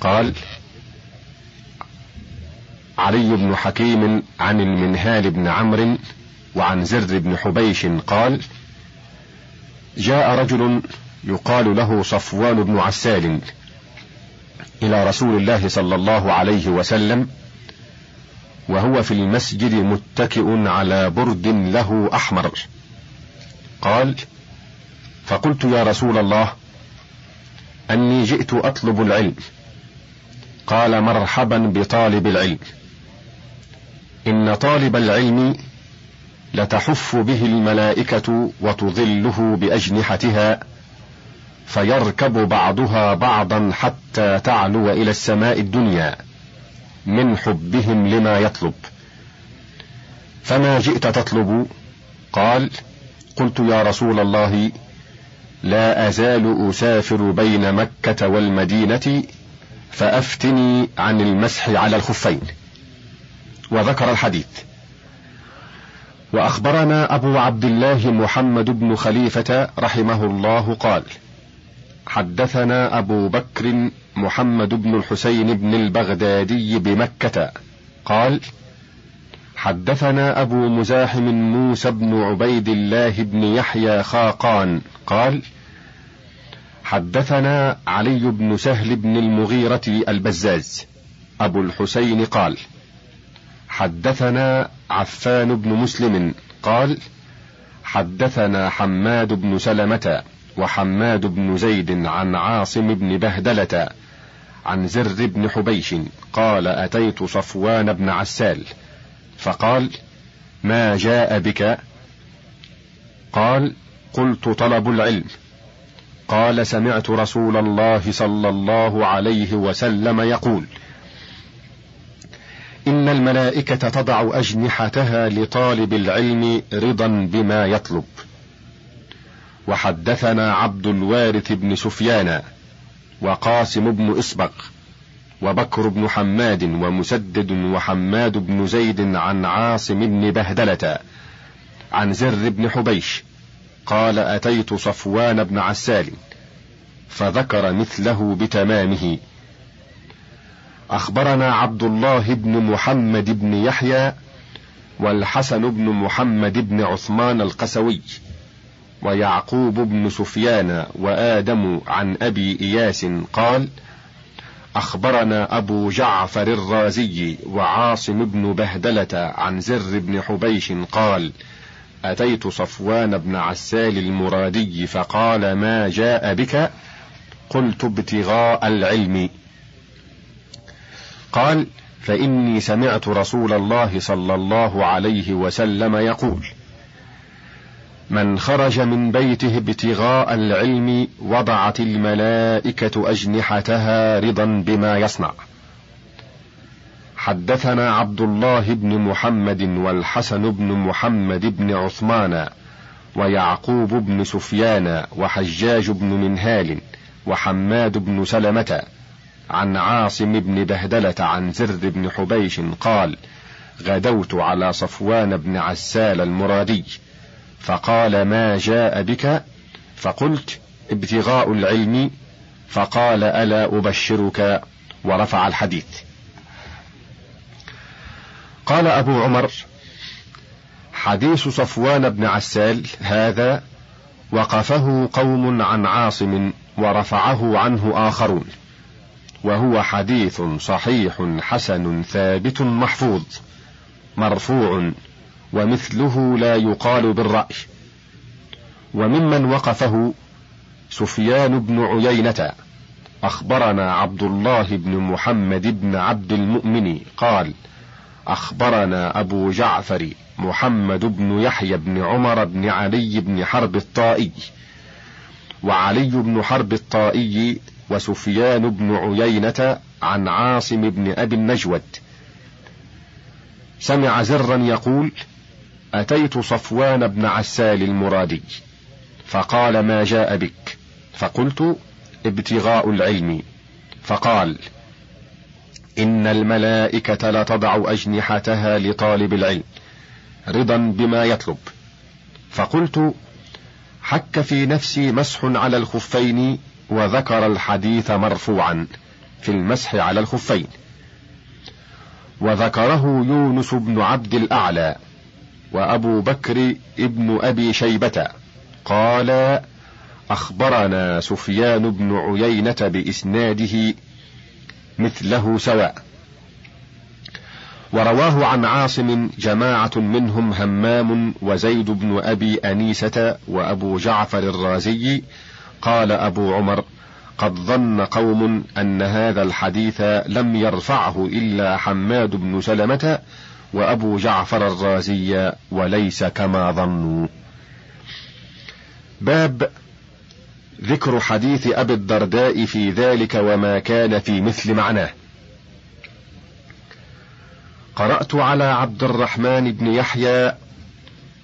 قال علي بن حكيم عن المنهال بن عمرو وعن زر بن حبيش قال جاء رجل يقال له صفوان بن عسال إلى رسول الله صلى الله عليه وسلم وهو في المسجد متكئ على برد له أحمر. قال فقلت يا رسول الله أني جئت أطلب العلم. قال مرحبا بطالب العلم. إن طالب العلم لتحف به الملائكة وتظله بأجنحتها فيركب بعضها بعضا حتى تعلو إلى السماء الدنيا من حبهم لما يطلب. فما جئت تطلب؟ قال قلت يا رسول الله لا أزال أسافر بين مكة والمدينة فأفتني عن المسح على الخفين. وذكر الحديث. وأخبرنا أبو عبد الله محمد بن خليفة رحمه الله قال حدثنا أبو بكر محمد بن الحسين بن البغدادي بمكة. قال حدثنا أبو مزاحم موسى بن عبيد الله بن يحيى خاقان قال حدثنا علي بن سهل بن المغيرة البزاز أبو الحسين قال حدثنا عفان بن مسلم قال حدثنا حماد بن سلمة وحماد بن زيد عن عاصم بن بهدلة عن زر بن حبيش قال أتيت صفوان بن عسال فقال ما جاء بك؟ قال قلت طلب العلم. قال سمعت رسول الله صلى الله عليه وسلم يقول إن الملائكة تضع أجنحتها لطالب العلم رضا بما يطلب. وحدثنا عبد الوارث بن سفيان وقاسم بن اسبغ وبكر بن حماد ومسدد وحماد بن زيد عن عاصم بن بهدلة عن زر بن حبيش قال أتيت صفوان بن عسال فذكر مثله بتمامه. أخبرنا عبد الله بن محمد بن يحيى والحسن بن محمد بن عثمان القسوي ويعقوب بن سفيان وآدم عن أبي إياس قال أخبرنا أبو جعفر الرازي وعاصم بن بهدلة عن زر بن حبيش قال أتيت صفوان بن عسال المرادي فقال ما جاء بك؟ قلت ابتغاء العلم. قال فإني سمعت رسول الله صلى الله عليه وسلم يقول من خرج من بيته ابتغاء العلم وضعت الملائكة أجنحتها رضا بما يصنع. حدثنا عبد الله بن محمد والحسن بن محمد بن عثمان ويعقوب بن سفيان وحجاج بن منهال وحماد بن سلمة عن عاصم بن بهدلة عن زر بن حبيش قال غدوت على صفوان بن عسال المرادي. فقال ما جاء بك؟ فقلت ابتغاء العلم. فقال ألا أبشرك؟ ورفع الحديث. قال أبو عمر حديث صفوان بن عسال هذا وقفه قوم عن عاصم ورفعه عنه آخرون. وهو حديث صحيح حسن ثابت محفوظ مرفوع ومثله لا يقال بالرأي. وممن وقفه سفيان بن عيينة. أخبرنا عبد الله بن محمد بن عبد المؤمن قال أخبرنا أبو جعفر محمد بن يحيى بن عمر بن علي بن حرب الطائي. وعلي بن حرب الطائي وسفيان بن عيينة عن عاصم بن أبي النجود. سمع زرا يقول أتيت صفوان بن عسال المرادي فقال ما جاء بك؟ فقلت ابتغاء العلم. فقال إن الملائكة لتضع أجنحتها لطالب العلم رضا بما يطلب. فقلت حك في نفسي مسح على الخفين وذكر الحديث مرفوعا في المسح على الخفين. وذكره يونس بن عبد الأعلى. وأبو بكر ابن أبي شيبة قال أخبرنا سفيان بن عيينة بإسناده مثله سواء. ورواه عن عاصم جماعة منهم همام وزيد بن أبي أنيسة وأبو جعفر الرازي. قال أبو عمر قد ظن قوم أن هذا الحديث لم يرفعه إلا حماد بن سلمة وأبو جعفر الرازي وليس كما ظنوا. باب ذكر حديث أبي الدرداء في ذلك وما كان في مثل معناه. قرأت على عبد الرحمن بن يحيى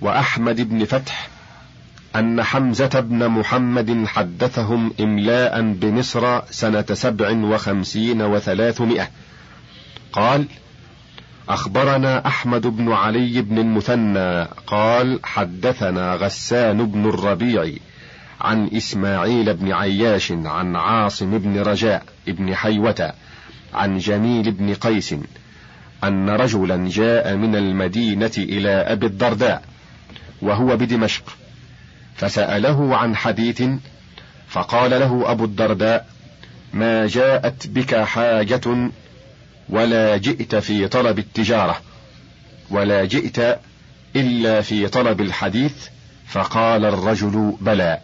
وأحمد بن فتح أن حمزة بن محمد حدثهم إملاء بمصر سنة سبع وخمسين وثلاثمائة. قال أخبرنا أحمد بن علي بن المثنى قال حدثنا غسان بن الربيع عن إسماعيل بن عياش عن عاصم بن رجاء بن حيوة عن جميل بن قيس أن رجلا جاء من المدينة إلى أبي الدرداء وهو بدمشق فسأله عن حديث فقال له أبو الدرداء ما جاءت بك حاجة ولا جئت في طلب التجارة ولا جئت إلا في طلب الحديث فقال الرجل بلى.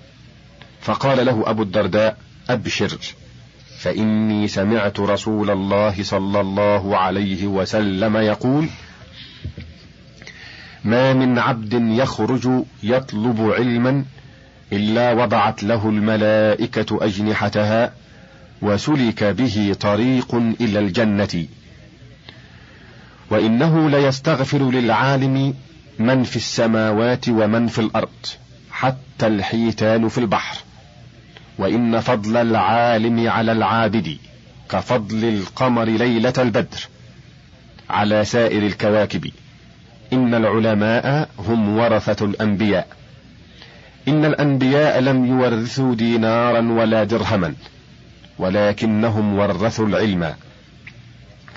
فقال له أبو الدرداء أبشر فإني سمعت رسول الله صلى الله عليه وسلم يقول ما من عبد يخرج يطلب علما إلا وضعت له الملائكة أجنحتها وسلك به طريق إلى الجنة. وإنه ليستغفر للعالم من في السماوات ومن في الأرض حتى الحيتان في البحر. وإن فضل العالم على العابد كفضل القمر ليلة البدر. على سائر الكواكب إن العلماء هم ورثة الأنبياء. إن الأنبياء لم يورثوا دينارا ولا درهما. ولكنهم ورثوا العلم.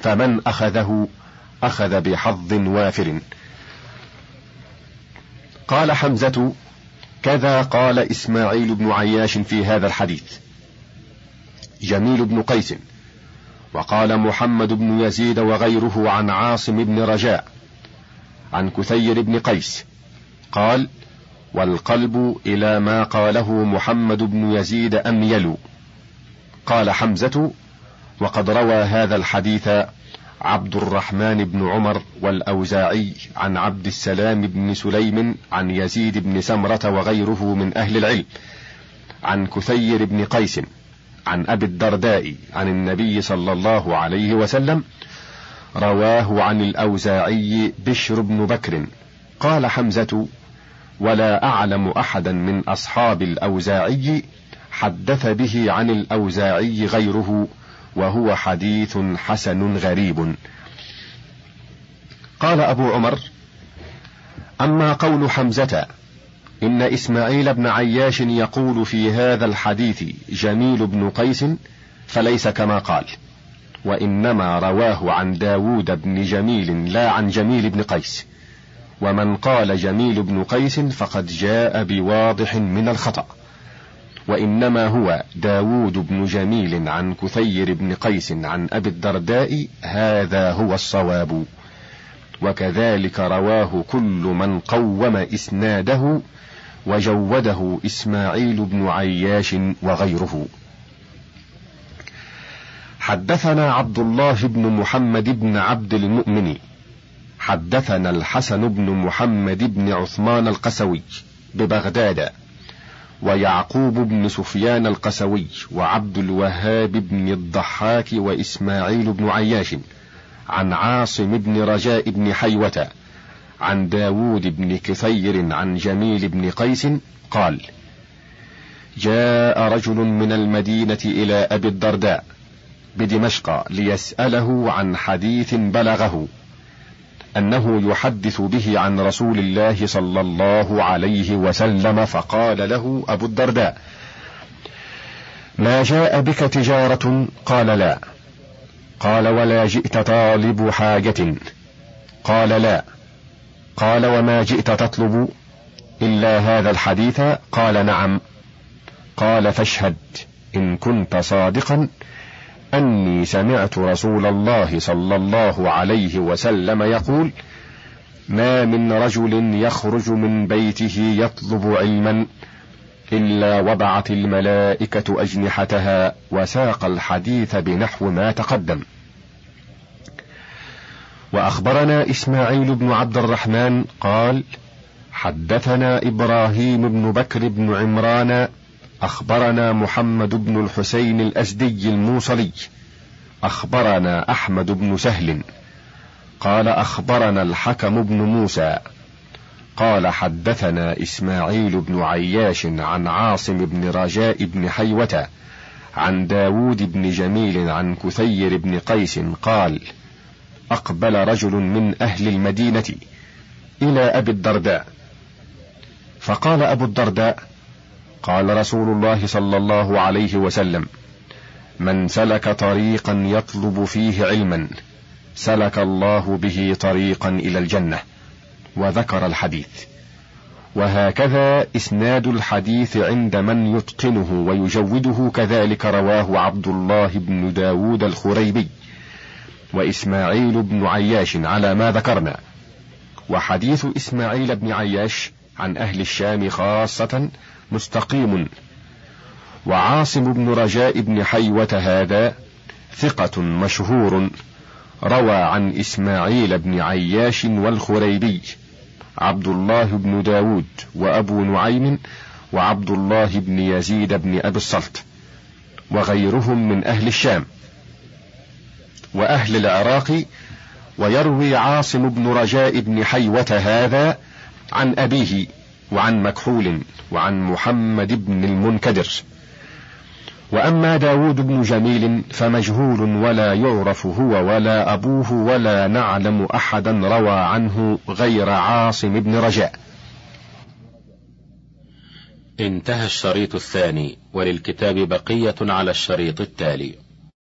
فمن أخذه أخذ بحظ وافر. قال حمزة كذا قال إسماعيل بن عياش في هذا الحديث. جميل بن قيس وقال محمد بن يزيد وغيره عن عاصم بن رجاء عن كثير بن قيس. قال والقلب إلى ما قاله محمد بن يزيد أميل. قال حمزة وقد روى هذا الحديث عبد الرحمن بن عمر والأوزاعي عن عبد السلام بن سليم عن يزيد بن سمرة وغيره من أهل العلم عن كثير بن قيس عن أبي الدرداء عن النبي صلى الله عليه وسلم رواه عن الأوزاعي بشر بن بكر. قال حمزة ولا أعلم أحدا من أصحاب الأوزاعي حدث به عن الأوزاعي غيره وهو حديث حسن غريب. قال أبو عمر أما قول حمزة إن إسماعيل بن عياش يقول في هذا الحديث جميل بن قيس فليس كما قال وإنما رواه عن داود بن جميل لا عن جميل بن قيس. ومن قال جميل بن قيس فقد جاء بواضح من الخطأ. وإنما هو داود بن جميل عن كثير بن قيس عن أبي الدرداء هذا هو الصواب. وكذلك رواه كل من قوم إسناده وجوده إسماعيل بن عياش وغيره. حدثنا عبد الله بن محمد بن عبد المؤمن. حدثنا الحسن بن محمد بن عثمان القسوي ببغداد. ويعقوب بن سفيان القسوي وعبد الوهاب بن الضحاك وإسماعيل بن عياش عن عاصم بن رجاء بن حيوة عن داود بن كثير عن جميل بن قيس قال جاء رجل من المدينة إلى أبي الدرداء بدمشق ليسأله عن حديث بلغه أنه يحدث به عن رسول الله صلى الله عليه وسلم فقال له أبو الدرداء ما جاء بك تجارة؟ قال لا. قال ولا جئت طالب حاجة. قال لا. قال وما جئت تطلب إلا هذا الحديث؟ قال نعم. قال فاشهد إن كنت صادقا. أني سمعت رسول الله صلى الله عليه وسلم يقول ما من رجل يخرج من بيته يطلب علما إلا وضعت الملائكة أجنحتها وساق الحديث بنحو ما تقدم. وأخبرنا إسماعيل بن عبد الرحمن قال حدثنا إبراهيم بن بكر بن عمران أخبرنا محمد بن الحسين الأزدي الموصلي. أخبرنا أحمد بن سهل. قال أخبرنا الحكم بن موسى. قال حدثنا إسماعيل بن عياش عن عاصم بن رجاء بن حيوة عن داود بن جميل عن كثير بن قيس قال أقبل رجل من أهل المدينة إلى أبي الدرداء. فقال أبو الدرداء قال رسول الله صلى الله عليه وسلم من سلك طريقا يطلب فيه علما سلك الله به طريقا إلى الجنة. وذكر الحديث. وهكذا إسناد الحديث عند من يتقنه ويجوده كذلك رواه عبد الله بن داود الخريبي وإسماعيل بن عياش على ما ذكرنا. وحديث إسماعيل بن عياش عن أهل الشام خاصة مستقيم. وعاصم بن رجاء بن حيوة هذا ثقة مشهور روى عن إسماعيل بن عياش والخريبي عبد الله بن داود وأبو نعيم وعبد الله بن يزيد بن أبي الصلت وغيرهم من أهل الشام وأهل العراق. ويروي عاصم بن رجاء بن حيوة هذا عن أبيه وعن مكحول وعن محمد بن المنكدر. وأما داود بن جميل فمجهول ولا يعرف هو ولا أبوه ولا نعلم أحدا روى عنه غير عاصم بن رجاء. انتهى الشريط الثاني وللكتاب بقية على الشريط التالي.